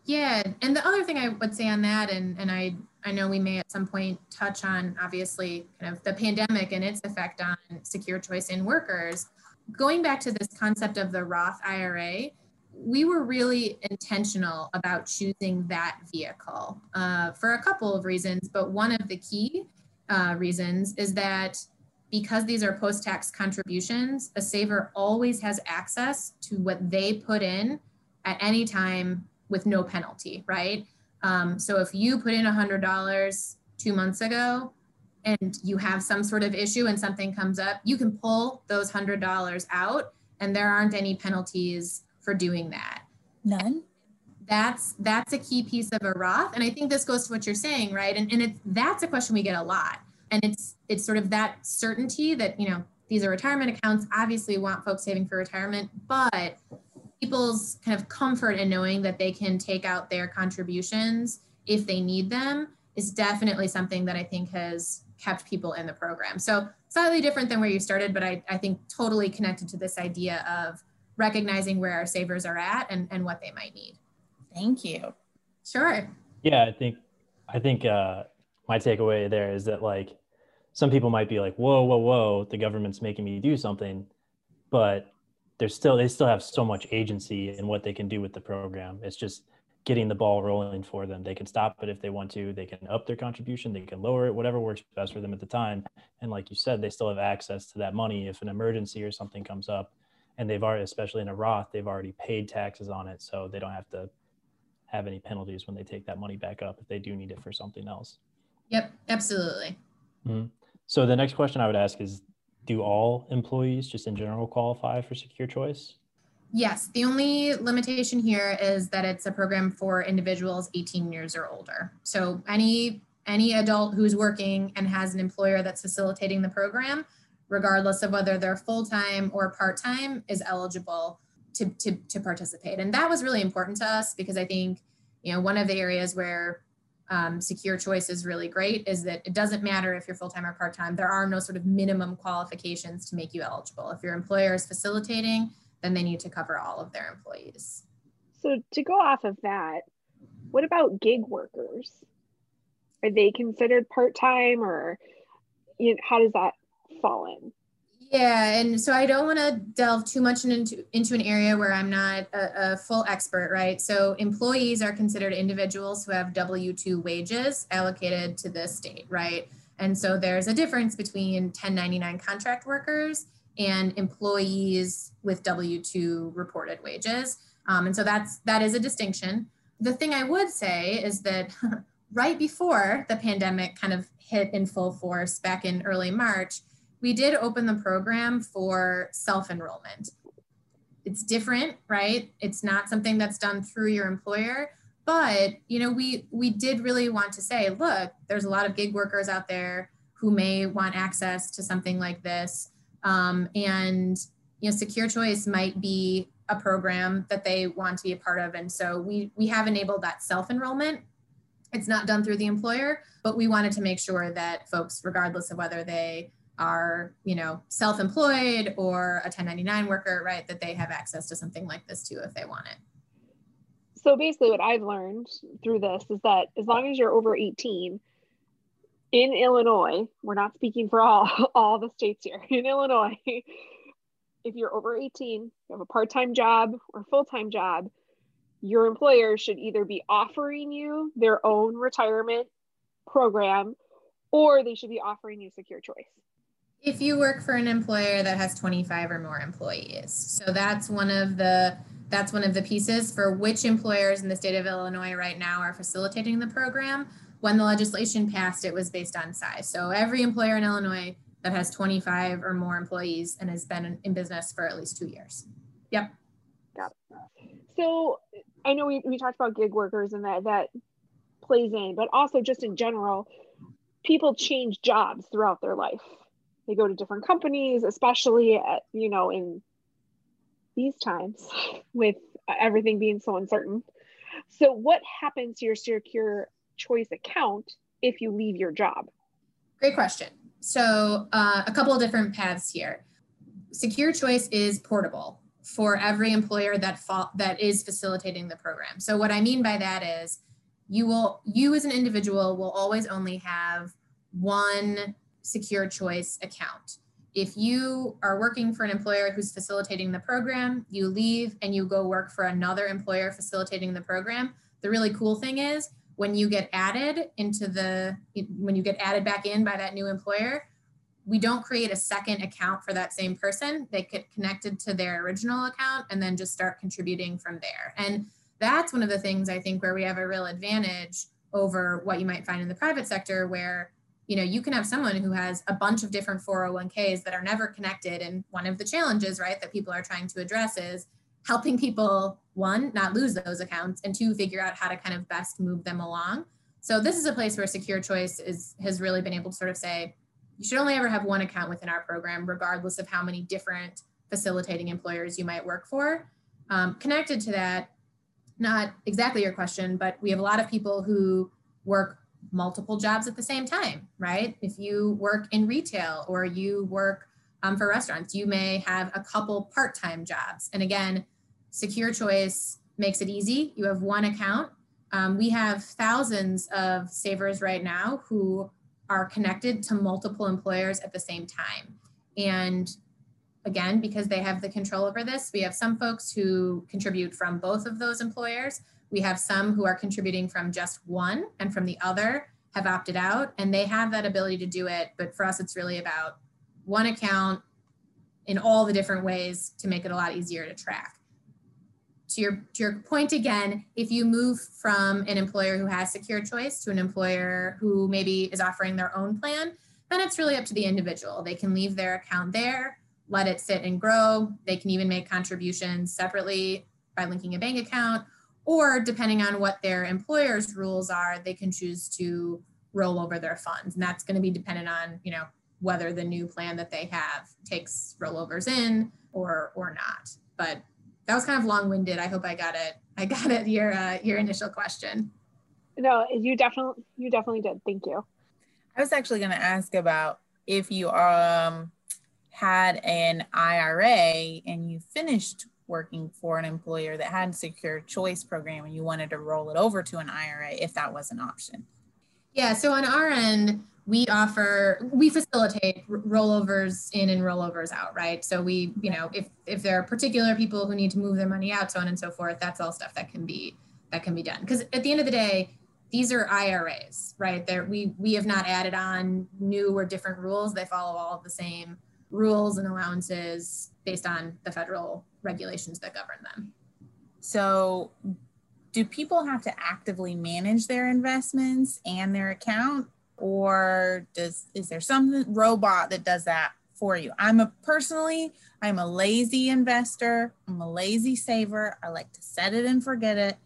[SPEAKER 4] Yeah, and the other thing I would say on that, and and I I know we may at some point touch on obviously kind of the pandemic and its effect on secure choice in workers going back to this concept of the Roth IRA, we were really intentional about choosing that vehicle uh, for a couple of reasons. But one of the key uh, reasons is that because these are post tax contributions, a saver always has access to what they put in at any time with no penalty, right? Um, so if you put in $100 two months ago, and you have some sort of issue and something comes up, you can pull those $100 out and there aren't any penalties for doing that.
[SPEAKER 1] None?
[SPEAKER 4] that's that's a key piece of a Roth. And I think this goes to what you're saying, right? And and it's that's a question we get a lot. And it's it's sort of that certainty that, you know, these are retirement accounts. Obviously, we want folks saving for retirement, but people's kind of comfort in knowing that they can take out their contributions if they need them is definitely something that I think has kept people in the program. So slightly different than where you started, but I, I think totally connected to this idea of recognizing where our savers are at and, and what they might need.
[SPEAKER 1] Thank you.
[SPEAKER 4] Sure.
[SPEAKER 2] Yeah, I think I think uh, my takeaway there is that like some people might be like, whoa, whoa, whoa, the government's making me do something, but they're still they still have so much agency in what they can do with the program. It's just getting the ball rolling for them. They can stop it if they want to. They can up their contribution. They can lower it, whatever works best for them at the time. And like you said, they still have access to that money if an emergency or something comes up. And they've already, especially in a Roth, they've already paid taxes on it, so they don't have to have any penalties when they take that money back up if they do need it for something else.
[SPEAKER 4] Yep, absolutely.
[SPEAKER 2] Mm-hmm. So the next question I would ask is, do all employees just in general qualify for secure choice?
[SPEAKER 4] Yes, the only limitation here is that it's a program for individuals 18 years or older. So any any adult who's working and has an employer that's facilitating the program, regardless of whether they're full-time or part-time, is eligible to, to, to participate. And that was really important to us because I think, you know, one of the areas where um, secure choice is really great is that it doesn't matter if you're full-time or part-time. There are no sort of minimum qualifications to make you eligible. If your employer is facilitating, then they need to cover all of their employees.
[SPEAKER 3] So, to go off of that, what about gig workers? Are they considered part time or you know, how does that fall in?
[SPEAKER 4] Yeah, and so I don't want to delve too much into into an area where I'm not a, a, full expert, right? So employees are considered individuals who have W two wages allocated to the state, right? And so there's a difference between 1099 contract workers and employees with W-2 reported wages. Um, and so that's that is a distinction. The thing I would say is that right before the pandemic kind of hit in full force back in early March, we did open the program for self-enrollment. It's different, right? It's not something that's done through your employer, but you know, we we did really want to say, look, there's a lot of gig workers out there who may want access to something like this um, and you know, Secure Choice might be a program that they want to be a part of. And so we we have enabled that self-enrollment. It's not done through the employer, but we wanted to make sure that folks, regardless of whether they are, you know, self-employed or a 1099 worker, right, that they have access to something like this too if they want it.
[SPEAKER 3] So basically what I've learned through this is that as long as you're over 18, in Illinois, we're not speaking for all, all the states here. In Illinois, if you're over 18, you have a part time job or full time job, your employer should either be offering you their own retirement program or they should be offering you secure choice.
[SPEAKER 4] If you work for an employer that has 25 or more employees. So that's one of the that's one of the pieces for which employers in the state of Illinois right now are facilitating the program when the legislation passed, it was based on size. So every employer in Illinois that has 25 or more employees and has been in business for at least two years. Yep.
[SPEAKER 3] Got it. So I know we, we talked about gig workers and that that plays in, but also just in general, people change jobs throughout their life. They go to different companies, especially at, you know, in these times with everything being so uncertain. So what happens to your secure choice account if you leave your job?
[SPEAKER 4] Great question. So, uh, a couple of different paths here. Secure choice is portable for every employer that fa- that is facilitating the program. So, what I mean by that is you will you as an individual will always only have one secure choice account. If you are working for an employer who's facilitating the program, you leave and you go work for another employer facilitating the program. The really cool thing is when you get added into the when you get added back in by that new employer we don't create a second account for that same person. They get connected to their original account and then just start contributing from there. And that's one of the things i think where we have a real advantage over what you might find in the private sector where you know you can have someone who has a bunch of different 401ks that are never connected. And one of the challenges right that people are trying to address is helping people one not lose those accounts and two figure out how to kind of best move them along. So this is a place where secure choice is has really been able to sort of say you should only ever have one account within our program regardless of how many different facilitating employers you might work for. Um, connected to that not exactly your question but we have a lot of people who work multiple jobs at the same time right? If you work in retail or you work um, for restaurants you may have a couple part-time jobs. And again Secure Choice makes it easy. You have one account. Um, we have thousands of savers right now who are connected to multiple employers at the same time. And again, because they have the control over this, we have some folks who contribute from both of those employers. We have some who are contributing from just one and from the other have opted out and they have that ability to do it. But for us, it's really about one account in all the different ways to make it a lot easier to track to your to your point again, if you move from an employer who has secure choice to an employer who maybe is offering their own plan, then it's really up to the individual. They can leave their account there, let it sit and grow. They can even make contributions separately by linking a bank account, or depending on what their employer's rules are, they can choose to roll over their funds. And that's going to be dependent on, you know, whether the new plan that they have takes rollovers in or or not. But that was kind of long-winded. I hope I got it. I got it. Your uh, your initial question.
[SPEAKER 3] No, you definitely you definitely did. Thank you.
[SPEAKER 1] I was actually going to ask about if you um had an IRA and you finished working for an employer that had a secure choice program and you wanted to roll it over to an IRA if that was an option.
[SPEAKER 4] Yeah, so on our end, we offer we facilitate rollovers in and rollovers out right? So we you know if if there are particular people who need to move their money out so on and so forth that's all stuff that can be that can be done. Because at the end of the day these are iras right? There we we have not added on new or different rules. They follow all of the same rules and allowances based on the federal regulations that govern them.
[SPEAKER 1] So do people have to actively manage their investments and their account or does is there some robot that does that for you? I'm a personally i'm a lazy investor. I'm a lazy saver. I like to set it and forget it.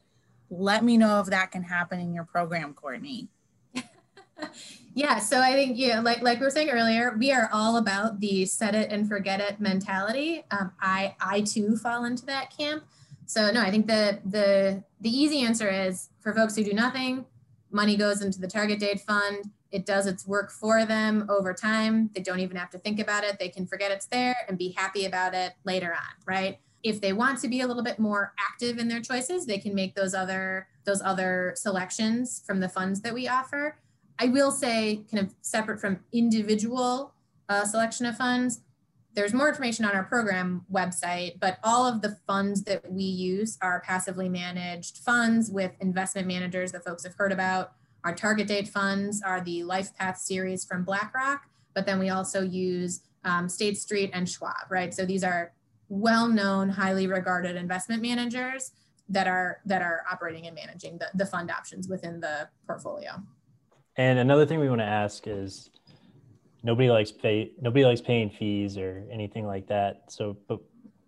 [SPEAKER 1] Let me know if that can happen in your program courtney.
[SPEAKER 4] Yeah so i think yeah like like we were saying earlier we are all about the set it and forget it mentality. Um, i i too fall into that camp. So no i think the the the easy answer is for folks who do nothing money goes into the target date fund it does its work for them over time. They don't even have to think about it. They can forget it's there and be happy about it later on, right? If they want to be a little bit more active in their choices, they can make those other those other selections from the funds that we offer. I will say, kind of separate from individual uh, selection of funds, there's more information on our program website, but all of the funds that we use are passively managed funds with investment managers that folks have heard about our target date funds are the Life Path series from BlackRock, but then we also use um, State Street and Schwab, right? So these are well-known, highly regarded investment managers that are that are operating and managing the, the fund options within the portfolio.
[SPEAKER 2] And another thing we want to ask is nobody likes pay nobody likes paying fees or anything like that. So but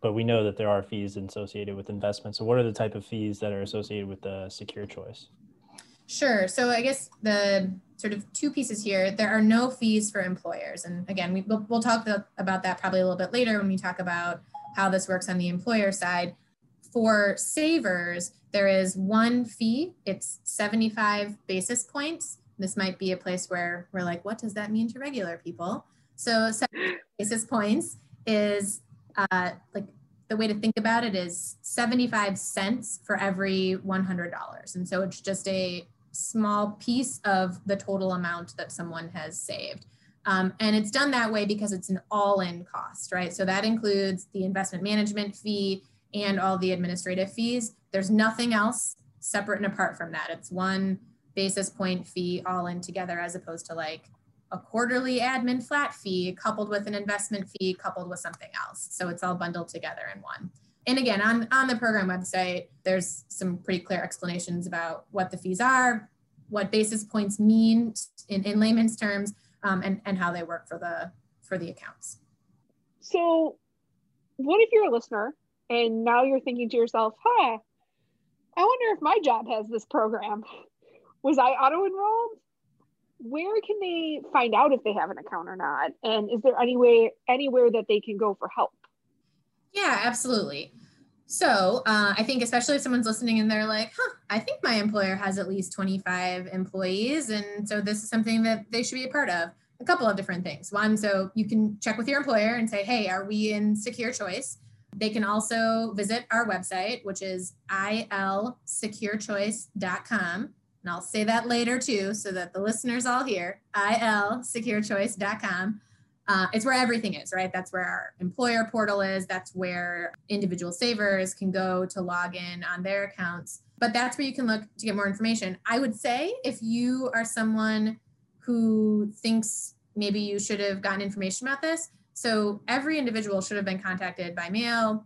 [SPEAKER 2] but we know that there are fees associated with investments. So what are the type of fees that are associated with the secure choice?
[SPEAKER 4] Sure. So I guess the sort of two pieces here, there are no fees for employers. And again, we, we'll, we'll talk about that probably a little bit later when we talk about how this works on the employer side. For savers, there is one fee. It's 75 basis points. This might be a place where we're like, what does that mean to regular people? So 75 basis points is uh, like the way to think about it is 75 cents for every $100. And so it's just a small piece of the total amount that someone has saved. Um, and it's done that way because it's an all in cost, right? So that includes the investment management fee and all the administrative fees. There's nothing else separate and apart from that. It's one basis point fee all in together as opposed to like a quarterly admin flat fee coupled with an investment fee coupled with something else. So it's all bundled together in one and again, on, on the program website, there's some pretty clear explanations about what the fees are, what basis points mean in, in layman's terms, um, and, and how they work for the for the accounts.
[SPEAKER 3] So what if you're a listener and now you're thinking to yourself, huh, I wonder if my job has this program. Was I auto enrolled? Where can they find out if they have an account or not? And is there any way, anywhere that they can go for help?
[SPEAKER 4] Yeah, absolutely. So uh, I think especially if someone's listening and they're like, huh, I think my employer has at least 25 employees. And so this is something that they should be a part of. A couple of different things. One, so you can check with your employer and say, hey, are we in secure choice? They can also visit our website, which is ilsecurechoice.com. And I'll say that later too, so that the listeners all hear ilsecurechoice.com. Uh, it's where everything is, right? That's where our employer portal is. That's where individual savers can go to log in on their accounts. But that's where you can look to get more information. I would say if you are someone who thinks maybe you should have gotten information about this, so every individual should have been contacted by mail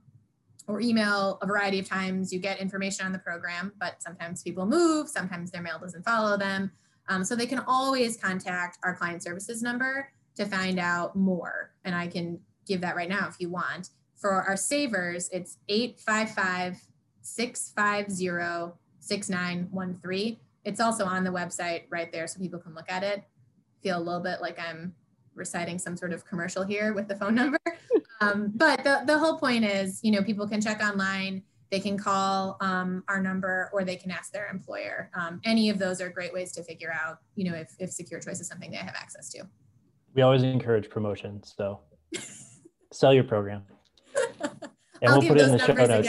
[SPEAKER 4] or email a variety of times. You get information on the program, but sometimes people move, sometimes their mail doesn't follow them. Um, so they can always contact our client services number to find out more. And I can give that right now if you want. For our savers, it's 855 650 6913. It's also on the website right there so people can look at it. Feel a little bit like I'm reciting some sort of commercial here with the phone number. Um, but the, the whole point is, you know, people can check online, they can call um, our number, or they can ask their employer. Um, any of those are great ways to figure out, you know, if, if secure choice is something they have access to.
[SPEAKER 2] We always encourage promotion, so sell your program.
[SPEAKER 4] And I'll we'll put it in the show notes.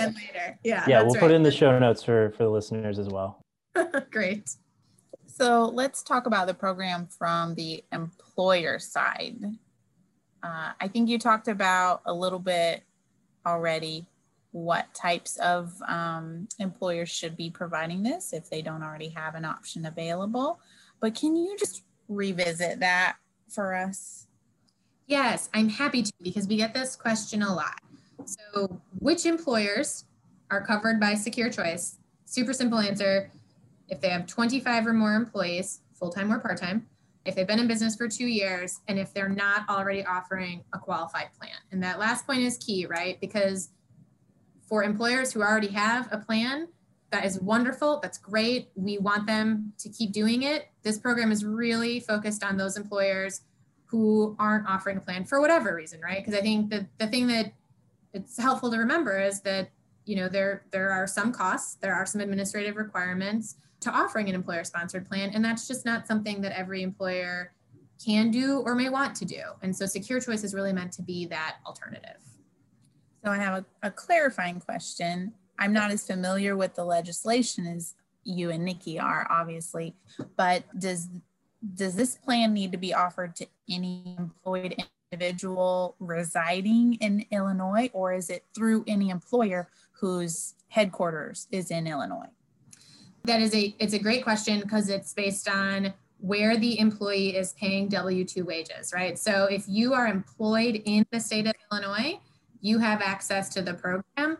[SPEAKER 2] Yeah, yeah, we'll right. put it in the show notes for for the listeners as well.
[SPEAKER 4] Great.
[SPEAKER 1] So let's talk about the program from the employer side. Uh, I think you talked about a little bit already what types of um, employers should be providing this if they don't already have an option available. But can you just revisit that for us?
[SPEAKER 4] Yes, I'm happy to because we get this question a lot. So, which employers are covered by Secure Choice? Super simple answer if they have 25 or more employees, full time or part time, if they've been in business for two years, and if they're not already offering a qualified plan. And that last point is key, right? Because for employers who already have a plan, that is wonderful. That's great. We want them to keep doing it. This program is really focused on those employers who aren't offering a plan for whatever reason, right? Because I think that the thing that it's helpful to remember is that you know there there are some costs, there are some administrative requirements to offering an employer sponsored plan. And that's just not something that every employer can do or may want to do. And so Secure Choice is really meant to be that alternative.
[SPEAKER 1] So I have a, a clarifying question. I'm not as familiar with the legislation as you and Nikki are, obviously, but does does this plan need to be offered to any employed individual residing in Illinois, or is it through any employer whose headquarters is in Illinois?
[SPEAKER 4] That is a it's a great question because it's based on where the employee is paying W2 wages, right? So if you are employed in the state of Illinois, you have access to the program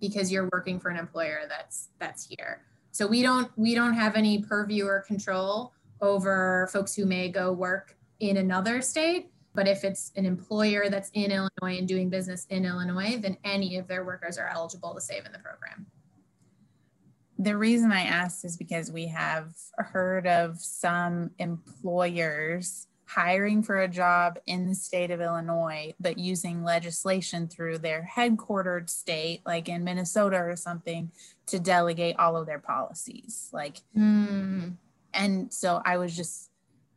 [SPEAKER 4] because you're working for an employer that's that's here. So we don't we don't have any purview or control over folks who may go work in another state, but if it's an employer that's in Illinois and doing business in Illinois, then any of their workers are eligible to save in the program
[SPEAKER 1] the reason I asked is because we have heard of some employers hiring for a job in the state of Illinois, but using legislation through their headquartered state, like in Minnesota or something, to delegate all of their policies. Like, mm. and so I was just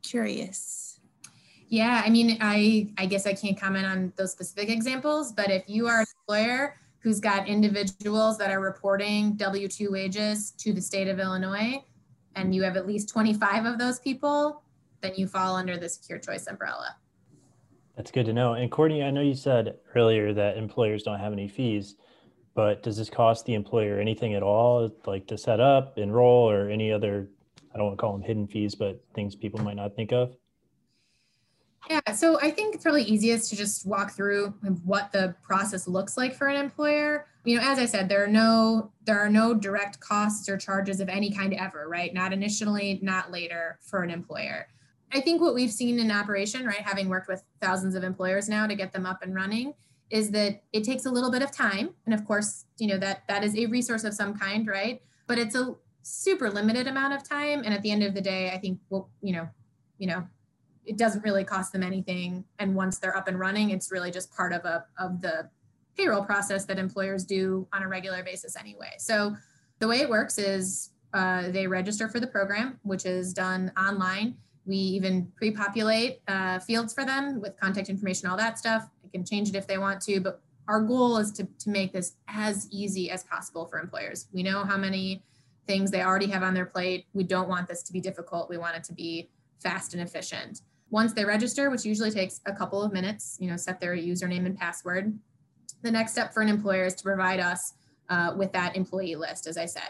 [SPEAKER 1] curious.
[SPEAKER 4] Yeah, I mean, I I guess I can't comment on those specific examples, but if you are an employer who's got individuals that are reporting W 2 wages to the state of Illinois, and you have at least 25 of those people, then you fall under the secure choice umbrella.
[SPEAKER 2] That's good to know. And Courtney, I know you said earlier that employers don't have any fees, but does this cost the employer anything at all, like to set up, enroll, or any other, I don't want to call them hidden fees, but things people might not think of?
[SPEAKER 4] Yeah, so I think it's probably easiest to just walk through what the process looks like for an employer. You know, as I said, there are no there are no direct costs or charges of any kind ever, right? Not initially, not later for an employer. I think what we've seen in operation, right, having worked with thousands of employers now to get them up and running, is that it takes a little bit of time. And of course, you know, that that is a resource of some kind, right? But it's a super limited amount of time. And at the end of the day, I think, well, you know, you know, it doesn't really cost them anything. And once they're up and running, it's really just part of a of the payroll process that employers do on a regular basis anyway. So the way it works is uh, they register for the program, which is done online. We even pre-populate uh, fields for them with contact information, all that stuff. They can change it if they want to, but our goal is to, to make this as easy as possible for employers. We know how many things they already have on their plate. We don't want this to be difficult. We want it to be fast and efficient. Once they register, which usually takes a couple of minutes, you know, set their username and password. The next step for an employer is to provide us uh, with that employee list, as I said.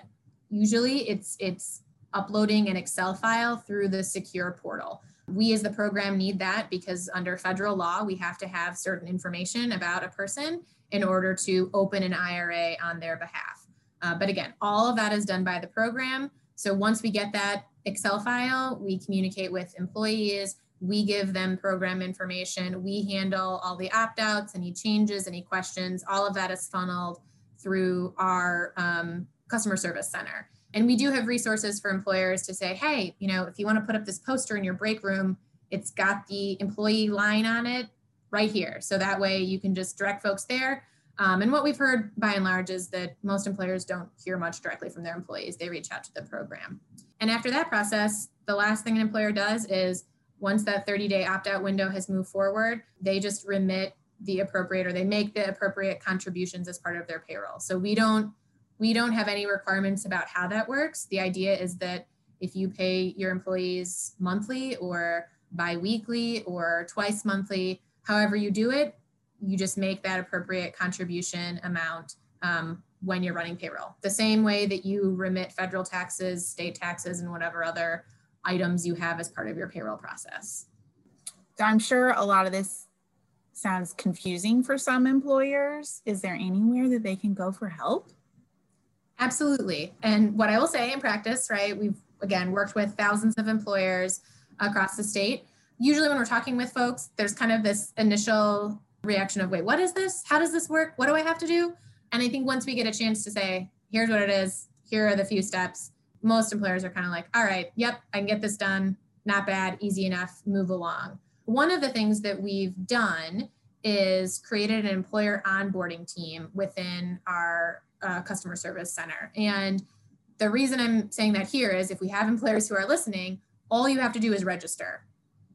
[SPEAKER 4] Usually it's, it's uploading an Excel file through the secure portal. We as the program need that because under federal law, we have to have certain information about a person in order to open an IRA on their behalf. Uh, but again, all of that is done by the program. So once we get that Excel file, we communicate with employees, we give them program information, we handle all the opt outs, any changes, any questions, all of that is funneled through our um, customer service center. And we do have resources for employers to say, hey, you know, if you want to put up this poster in your break room, it's got the employee line on it right here. So that way you can just direct folks there. Um, and what we've heard by and large is that most employers don't hear much directly from their employees. They reach out to the program. And after that process, the last thing an employer does is once that 30 day opt out window has moved forward, they just remit the appropriate or they make the appropriate contributions as part of their payroll. So we don't we don't have any requirements about how that works. The idea is that if you pay your employees monthly or biweekly or twice monthly, however you do it, you just make that appropriate contribution amount um, when you're running payroll. The same way that you remit federal taxes, state taxes, and whatever other items you have as part of your payroll process.
[SPEAKER 1] So I'm sure a lot of this sounds confusing for some employers. Is there anywhere that they can go for help?
[SPEAKER 4] Absolutely. And what I will say in practice, right, we've again worked with thousands of employers across the state. Usually, when we're talking with folks, there's kind of this initial reaction of, wait, what is this? How does this work? What do I have to do? And I think once we get a chance to say, here's what it is, here are the few steps, most employers are kind of like, all right, yep, I can get this done. Not bad, easy enough, move along. One of the things that we've done is created an employer onboarding team within our uh, customer service center. And the reason I'm saying that here is if we have employers who are listening, all you have to do is register.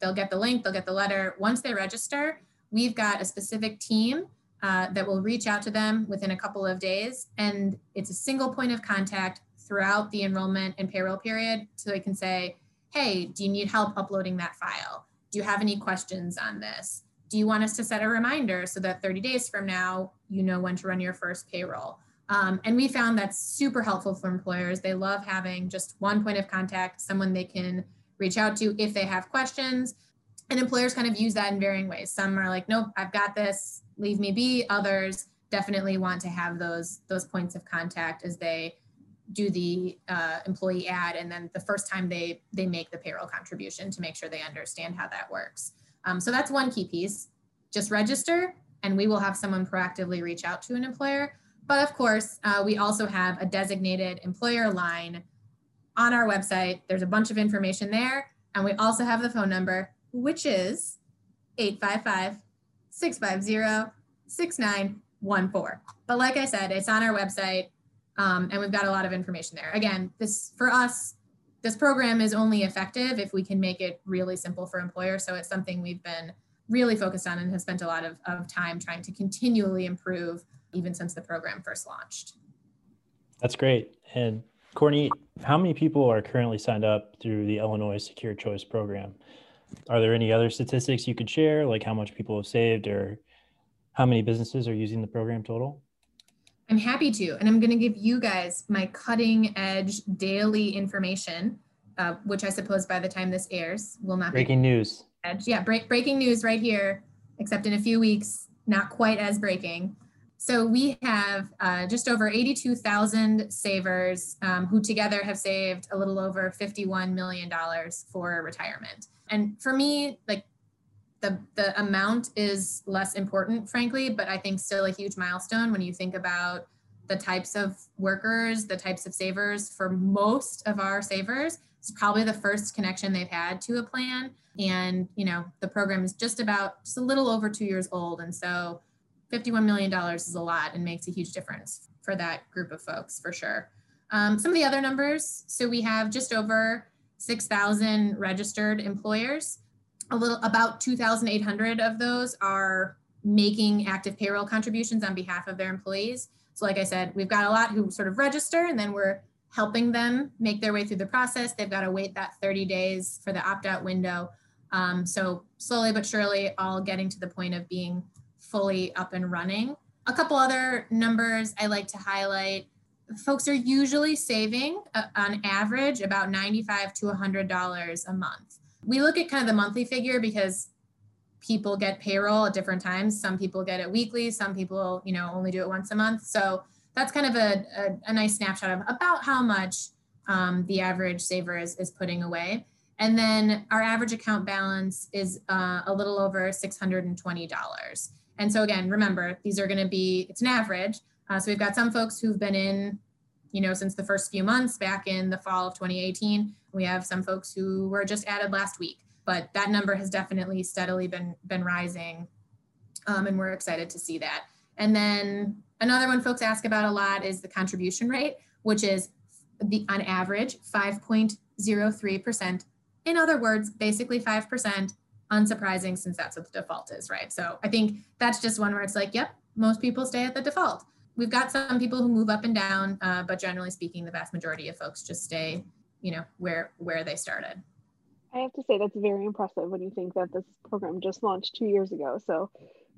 [SPEAKER 4] They'll get the link, they'll get the letter. Once they register, we've got a specific team uh, that will reach out to them within a couple of days. And it's a single point of contact throughout the enrollment and payroll period. So they can say, hey, do you need help uploading that file? Do you have any questions on this? Do you want us to set a reminder so that 30 days from now, you know when to run your first payroll? Um, and we found that's super helpful for employers. They love having just one point of contact, someone they can reach out to if they have questions. And employers kind of use that in varying ways. Some are like, nope, I've got this, leave me be. Others definitely want to have those, those points of contact as they do the uh, employee add and then the first time they they make the payroll contribution to make sure they understand how that works um, so that's one key piece just register and we will have someone proactively reach out to an employer but of course, uh, we also have a designated employer line on our website. There's a bunch of information there. And we also have the phone number, which is 855 650 6914. But like I said, it's on our website um, and we've got a lot of information there. Again, this for us, this program is only effective if we can make it really simple for employers. So it's something we've been really focused on and have spent a lot of, of time trying to continually improve even since the program first launched.
[SPEAKER 2] That's great. And Courtney, how many people are currently signed up through the Illinois Secure Choice program? Are there any other statistics you could share, like how much people have saved or how many businesses are using the program total?
[SPEAKER 4] I'm happy to. And I'm going to give you guys my cutting edge daily information, uh, which I suppose by the time this airs will not be
[SPEAKER 2] breaking news.
[SPEAKER 4] Edge. Yeah, break, breaking news right here, except in a few weeks, not quite as breaking. So we have uh, just over 82,000 savers um, who together have saved a little over $51 million for retirement. And for me, like the the amount is less important, frankly, but I think still a huge milestone when you think about the types of workers, the types of savers. For most of our savers, it's probably the first connection they've had to a plan. And you know, the program is just about just a little over two years old, and so $51 million is a lot and makes a huge difference for that group of folks for sure. Um, some of the other numbers, so we have just over 6,000 registered employers. A little about 2,800 of those are making active payroll contributions on behalf of their employees. So like I said, we've got a lot who sort of register and then we're helping them make their way through the process. They've got to wait that 30 days for the opt-out window. Um, so slowly but surely, all getting to the point of being fully up and running. A couple other numbers I like to highlight. Folks are usually saving uh, on average about 95 to $100 a month. We look at kind of the monthly figure because people get payroll at different times. Some people get it weekly, some people, you know, only do it once a month. So that's kind of a, a, a nice snapshot of about how much um, the average saver is, is putting away. And then our average account balance is uh, a little over $620. And so again, remember, these are going to be, it's an average. Uh, so we've got some folks who've been in, you know, since the first few months back in the fall of 2018. We have some folks who were just added last week, but that number has definitely steadily been, been rising. Um, and we're excited to see that. And then another one folks ask about a lot is the contribution rate, which is the on average 5.03%. In other words, basically 5% unsurprising since that's what the default is, right? So I think that's just one where it's like, yep, most people stay at the default. We've got some people who move up and down, uh, but generally speaking, the vast majority of folks just stay, you know, where where they started.
[SPEAKER 3] I have to say that's very impressive when you think that this program just launched two years ago. So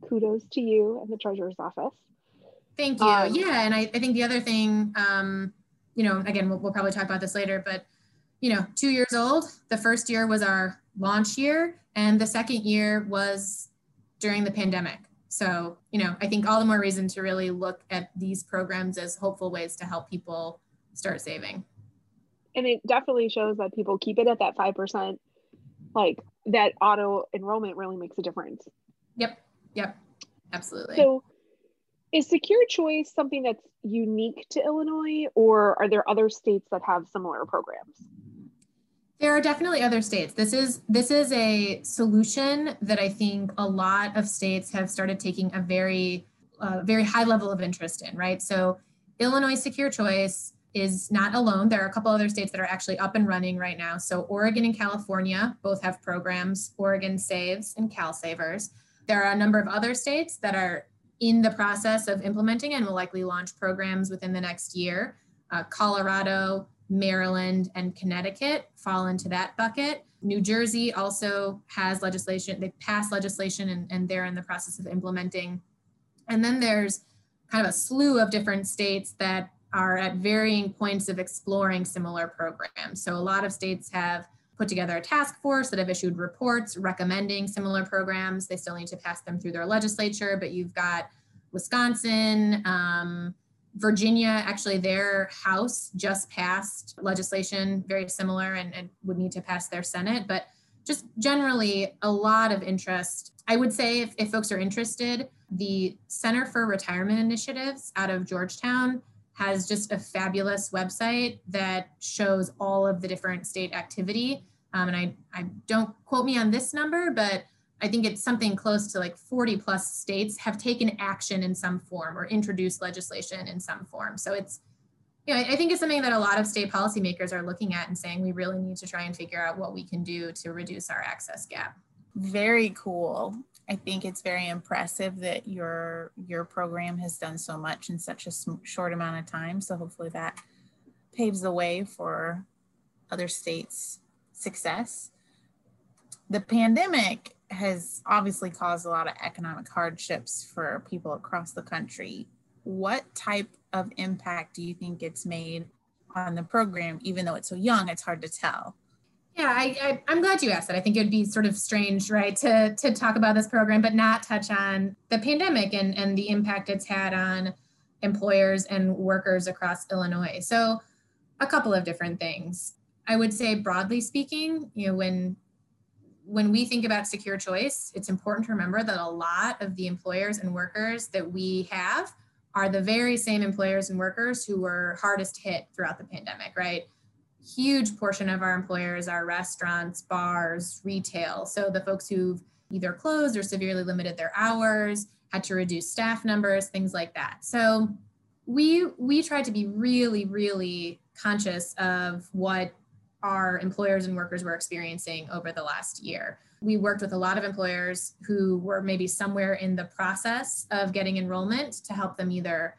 [SPEAKER 3] kudos to you and the treasurer's office.
[SPEAKER 4] Thank you. Um, yeah, and I, I think the other thing, um, you know, again, we'll, we'll probably talk about this later, but you know, two years old. The first year was our launch year, and the second year was during the pandemic. So, you know, I think all the more reason to really look at these programs as hopeful ways to help people start saving.
[SPEAKER 3] And it definitely shows that people keep it at that 5%. Like that auto enrollment really makes a difference.
[SPEAKER 4] Yep. Yep. Absolutely.
[SPEAKER 3] So, is secure choice something that's unique to Illinois, or are there other states that have similar programs?
[SPEAKER 4] There are definitely other states. This is this is a solution that I think a lot of states have started taking a very uh, very high level of interest in, right? So Illinois Secure Choice is not alone. There are a couple other states that are actually up and running right now. So Oregon and California both have programs, Oregon Saves and Cal Savers. There are a number of other states that are in the process of implementing and will likely launch programs within the next year. Uh, Colorado, Maryland and Connecticut fall into that bucket. New Jersey also has legislation, they passed legislation and, and they're in the process of implementing. And then there's kind of a slew of different states that are at varying points of exploring similar programs. So a lot of states have put together a task force that have issued reports recommending similar programs. They still need to pass them through their legislature, but you've got Wisconsin, um, Virginia, actually, their House just passed legislation very similar and, and, would need to pass their Senate. But just generally, a lot of interest. I would say if, if folks are interested, the Center for Retirement Initiatives out of Georgetown has just a fabulous website that shows all of the different state activity. Um, and I, I don't quote me on this number, but I think it's something close to like 40 plus states have taken action in some form or introduced legislation in some form. So it's, you know, I think it's something that a lot of state policymakers are looking at and saying we really need to try and figure out what we can do to reduce our access gap.
[SPEAKER 1] Very cool. I think it's very impressive that your your program has done so much in such a short amount of time. So hopefully that paves the way for other states' success. The pandemic has obviously caused a lot of economic hardships for people across the country. What type of impact do you think it's made on the program, even though it's so young? It's hard to tell.
[SPEAKER 4] Yeah, I, I, am glad you asked that. I think it would be sort of strange, right, to, to talk about this program, but not touch on the pandemic and, and the impact it's had on employers and workers across Illinois. So, a couple of different things. I would say, broadly speaking, you know, when when we think about secure choice, it's important to remember that a lot of the employers and workers that we have are the very same employers and workers who were hardest hit throughout the pandemic, right? Huge portion of our employers are restaurants, bars, retail. So the folks who've either closed or severely limited their hours, had to reduce staff numbers, things like that. So we we tried to be really, really conscious of what our employers and workers were experiencing over the last year. We worked with a lot of employers who were maybe somewhere in the process of getting enrollment to help them either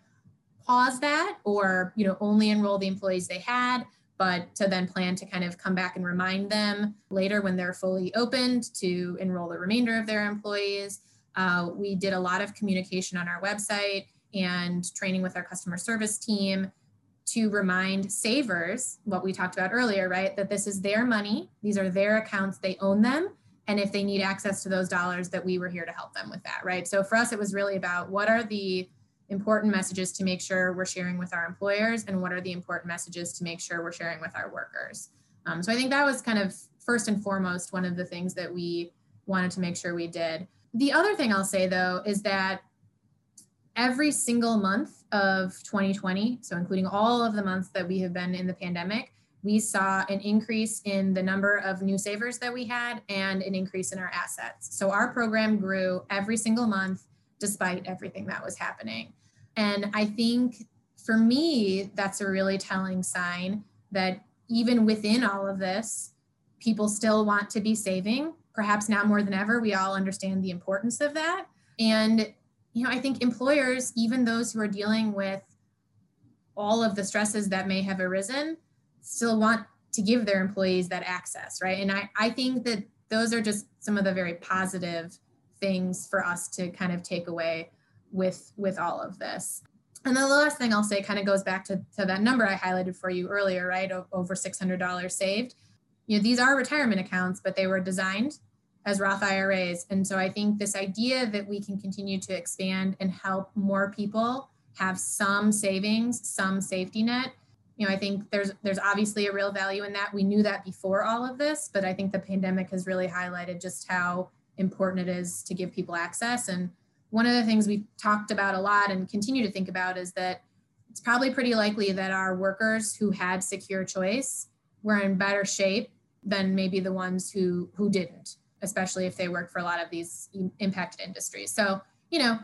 [SPEAKER 4] pause that or you know only enroll the employees they had but to then plan to kind of come back and remind them later when they're fully opened to enroll the remainder of their employees uh, we did a lot of communication on our website and training with our customer service team to remind savers what we talked about earlier, right? That this is their money, these are their accounts, they own them. And if they need access to those dollars, that we were here to help them with that, right? So for us, it was really about what are the important messages to make sure we're sharing with our employers and what are the important messages to make sure we're sharing with our workers. Um, so I think that was kind of first and foremost one of the things that we wanted to make sure we did. The other thing I'll say though is that every single month of 2020, so including all of the months that we have been in the pandemic, we saw an increase in the number of new savers that we had and an increase in our assets. So our program grew every single month despite everything that was happening. And I think for me, that's a really telling sign that even within all of this, people still want to be saving. Perhaps now more than ever, we all understand the importance of that. And you know, I think employers, even those who are dealing with all of the stresses that may have arisen, still want to give their employees that access, right? And I, I think that those are just some of the very positive things for us to kind of take away with with all of this. And then the last thing I'll say kind of goes back to, to that number I highlighted for you earlier, right? O- over $600 saved. You know, these are retirement accounts, but they were designed as Roth IRAs. And so I think this idea that we can continue to expand and help more people have some savings, some safety net. You know, I think there's there's obviously a real value in that. We knew that before all of this, but I think the pandemic has really highlighted just how important it is to give people access. And one of the things we've talked about a lot and continue to think about is that it's probably pretty likely that our workers who had secure choice were in better shape than maybe the ones who who didn't especially if they work for a lot of these impacted industries. So, you know,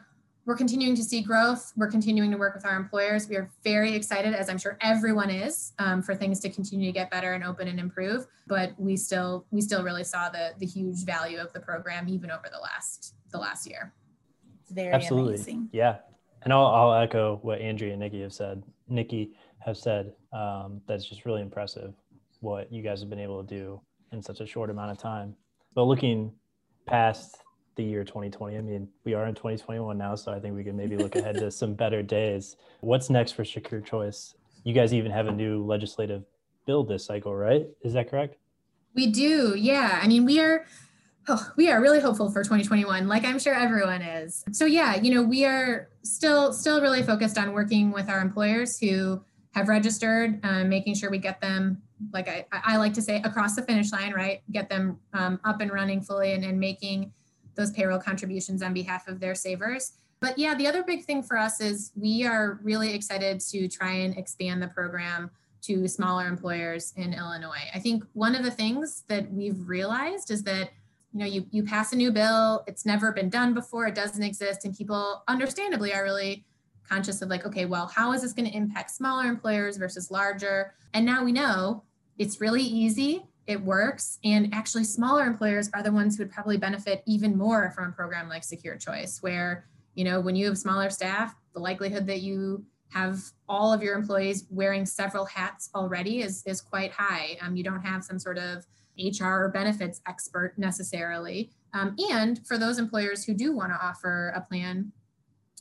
[SPEAKER 4] we're continuing to see growth. We're continuing to work with our employers. We are very excited, as I'm sure everyone is, um, for things to continue to get better and open and improve. But we still we still really saw the the huge value of the program even over the last the last year.
[SPEAKER 1] It's very
[SPEAKER 2] Absolutely.
[SPEAKER 1] amazing.
[SPEAKER 2] Yeah, and I'll, I'll echo what Andrea and Nikki have said. Nikki have said um, that's just really impressive what you guys have been able to do in such a short amount of time. But looking past the year 2020, I mean, we are in 2021 now, so I think we can maybe look ahead to some better days. What's next for Secure Choice? You guys even have a new legislative bill this cycle, right? Is that correct?
[SPEAKER 4] We do, yeah. I mean, we are. Oh, we are really hopeful for 2021 like i'm sure everyone is so yeah you know we are still still really focused on working with our employers who have registered uh, making sure we get them like I, I like to say across the finish line, right? Get them um, up and running fully and, and making those payroll contributions on behalf of their savers. But yeah, the other big thing for us is we are really excited to try and expand the program to smaller employers in Illinois. I think one of the things that we've realized is that you know you, you pass a new bill, it's never been done before, it doesn't exist, and people understandably are really conscious of like, okay, well, how is this going to impact smaller employers versus larger? And now we know it's really easy, it works, and actually smaller employers are the ones who would probably benefit even more from a program like Secure Choice, where you know when you have smaller staff, the likelihood that you have all of your employees wearing several hats already is is quite high. Um, you don't have some sort of HR or benefits expert necessarily. Um, and for those employers who do want to offer a plan,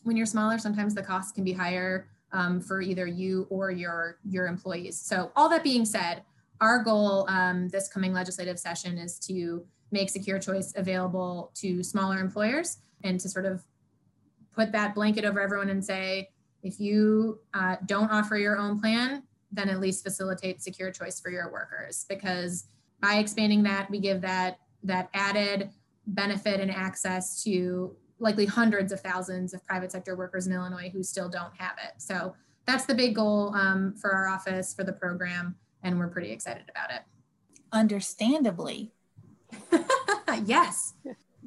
[SPEAKER 4] when you're smaller, sometimes the cost can be higher um, for either you or your your employees. So all that being said, our goal um, this coming legislative session is to make secure choice available to smaller employers and to sort of put that blanket over everyone and say, if you uh, don't offer your own plan, then at least facilitate secure choice for your workers. Because by expanding that, we give that that added benefit and access to likely hundreds of thousands of private sector workers in Illinois who still don't have it. So that's the big goal um, for our office for the program, and we're pretty excited about it.
[SPEAKER 1] Understandably.
[SPEAKER 4] yes.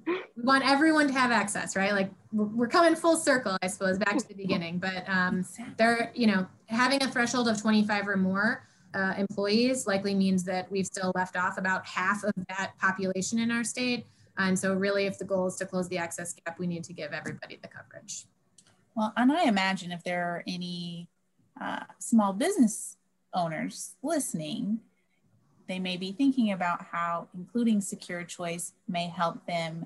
[SPEAKER 4] We want everyone to have access, right? Like we're coming full circle, I suppose, back to the beginning. But um, there, you know, having a threshold of 25 or more uh, employees likely means that we've still left off about half of that population in our state. And so, really, if the goal is to close the access gap, we need to give everybody the coverage.
[SPEAKER 1] Well, and I imagine if there are any uh, small business owners listening, they may be thinking about how including secure choice may help them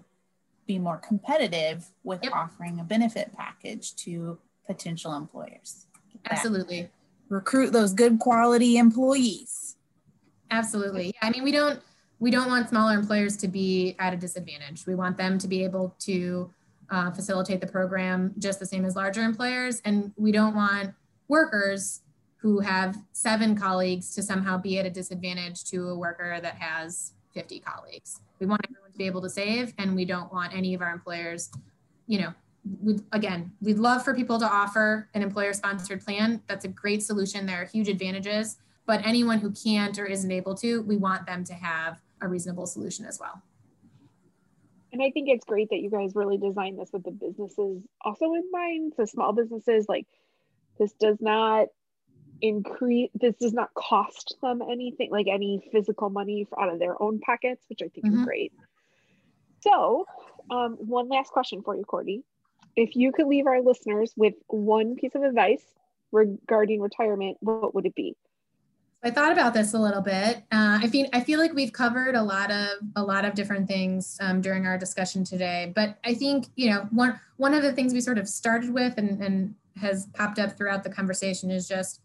[SPEAKER 1] be more competitive with yep. offering a benefit package to potential employers.
[SPEAKER 4] Absolutely.
[SPEAKER 1] Recruit those good quality employees.
[SPEAKER 4] Absolutely. I mean, we don't we don't want smaller employers to be at a disadvantage. We want them to be able to uh, facilitate the program just the same as larger employers. And we don't want workers who have seven colleagues to somehow be at a disadvantage to a worker that has 50 colleagues. We want everyone to be able to save, and we don't want any of our employers, you know, we, again, we'd love for people to offer an employer sponsored plan. That's a great solution. There are huge advantages, but anyone who can't or isn't able to, we want them to have a reasonable solution as well.
[SPEAKER 3] And I think it's great that you guys really designed this with the businesses also in mind. So small businesses, like this does not increase, this does not cost them anything, like any physical money out of their own pockets, which I think mm-hmm. is great. So, um, one last question for you, Courtney. If you could leave our listeners with one piece of advice regarding retirement, what would it be?
[SPEAKER 4] I thought about this a little bit. Uh, I feel I feel like we've covered a lot of a lot of different things um, during our discussion today. But I think you know one one of the things we sort of started with and, and has popped up throughout the conversation is just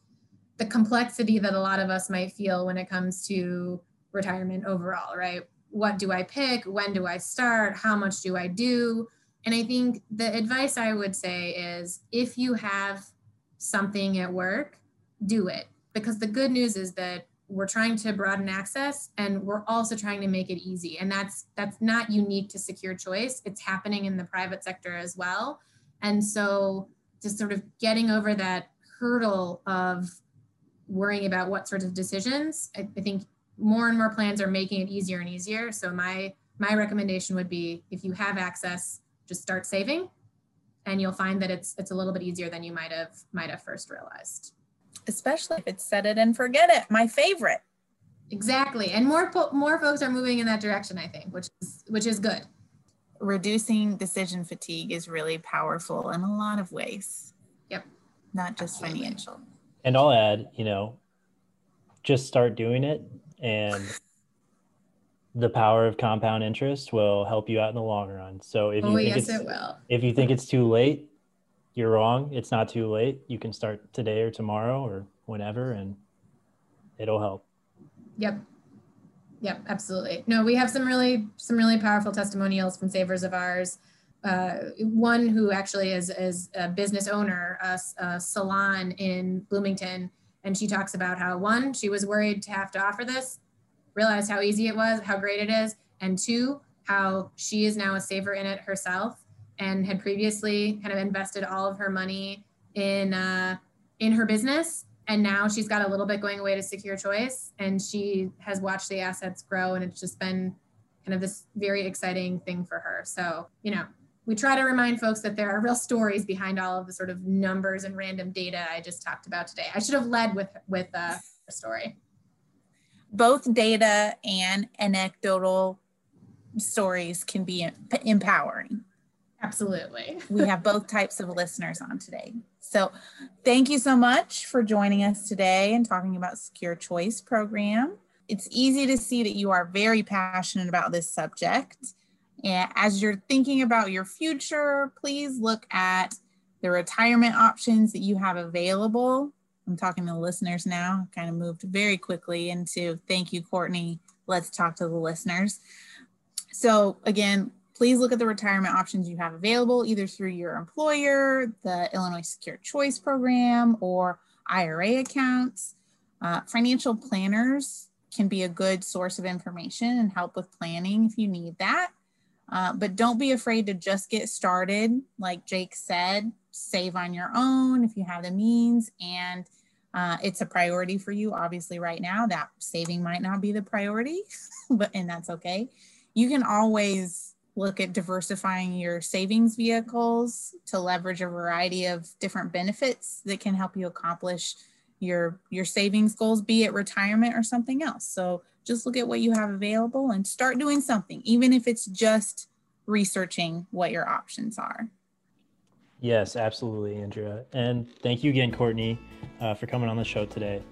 [SPEAKER 4] the complexity that a lot of us might feel when it comes to retirement overall. Right? What do I pick? When do I start? How much do I do? And I think the advice I would say is if you have something at work, do it. Because the good news is that we're trying to broaden access and we're also trying to make it easy. And that's that's not unique to secure choice. It's happening in the private sector as well. And so just sort of getting over that hurdle of worrying about what sorts of decisions I, I think more and more plans are making it easier and easier. So my my recommendation would be if you have access just start saving and you'll find that it's it's a little bit easier than you might have might have first realized
[SPEAKER 1] especially if it's set it and forget it. My favorite.
[SPEAKER 4] Exactly, and more more folks are moving in that direction. I think, which is which is good.
[SPEAKER 1] Reducing decision fatigue is really powerful in a lot of ways.
[SPEAKER 4] Yep.
[SPEAKER 1] Not just Absolutely. financial.
[SPEAKER 2] And I'll add, you know, just start doing it and the power of compound interest will help you out in the long run. So if you
[SPEAKER 4] oh,
[SPEAKER 2] think
[SPEAKER 4] yes,
[SPEAKER 2] it's,
[SPEAKER 4] it will.
[SPEAKER 2] if you think it's too late, you're wrong. It's not too late. You can start today or tomorrow or whenever, and it'll help.
[SPEAKER 4] Yep. Yep, absolutely. No, we have some really some really powerful testimonials from savers of ours. Uh, one who actually is is a business owner, a, a salon in Bloomington, and she talks about how one, she was worried to have to offer this, realized how easy it was, how great it is, and two, how she is now a saver in it herself and had previously kind of invested all of her money in uh, in her business. And now she's got a little bit going away to secure choice and she has watched the assets grow and it's just been kind of this very exciting thing for her. So you know we try to remind folks that there are real stories behind all of the sort of numbers and random data i just talked about today. I should have led with with uh, a story
[SPEAKER 1] both data and anecdotal stories can be empowering
[SPEAKER 4] Absolutely.
[SPEAKER 1] we have both types of listeners on today. So, thank you so much for joining us today and talking about Secure Choice program. It's easy to see that you are very passionate about this subject. And as you're thinking about your future, please look at the retirement options that you have available. I'm talking to the listeners now, kind of moved very quickly into thank you, Courtney. Let's talk to the listeners. So, again, please look at the retirement options you have available either through your employer, the Illinois Secure Choice Program, or IRA accounts. Uh, financial planners can be a good source of information and help with planning if you need that. Uh, but don't be afraid to just get started. Like Jake said, save on your own if you have the means and uh, it's a priority for you. Obviously, right now, that saving might not be the priority, but and that's okay. You can always look at diversifying your savings vehicles to leverage a variety of different benefits that can help you accomplish your your savings goals be it retirement or something else so just look at what you have available and start doing something even if it's just researching what your options are
[SPEAKER 2] yes absolutely andrea. And thank you again courtney uh, for coming on the show today.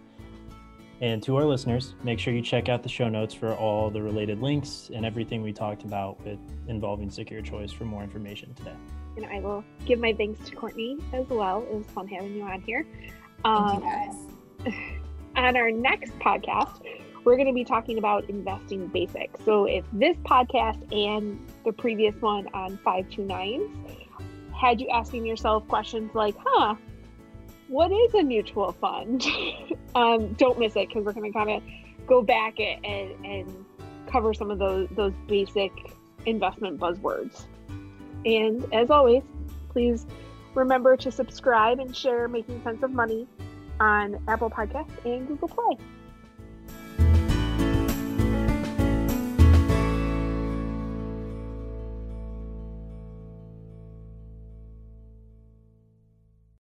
[SPEAKER 2] And to our listeners make sure you check out the show notes for all the related links and everything we talked about with involving secure choice for more information today.
[SPEAKER 3] And i will give my thanks to courtney as well. It was fun having you on here.
[SPEAKER 4] Thank you um,
[SPEAKER 3] guys. On our next podcast, we're going to be talking about investing basics. So, if this podcast and the previous one on 529s had you asking yourself questions like, huh, what is a mutual fund? um, don't miss it because we're going to kind of go back and, and cover some of those, those basic investment buzzwords. And as always, please Remember to subscribe and share Making Sense of Money on Apple Podcasts and Google Play.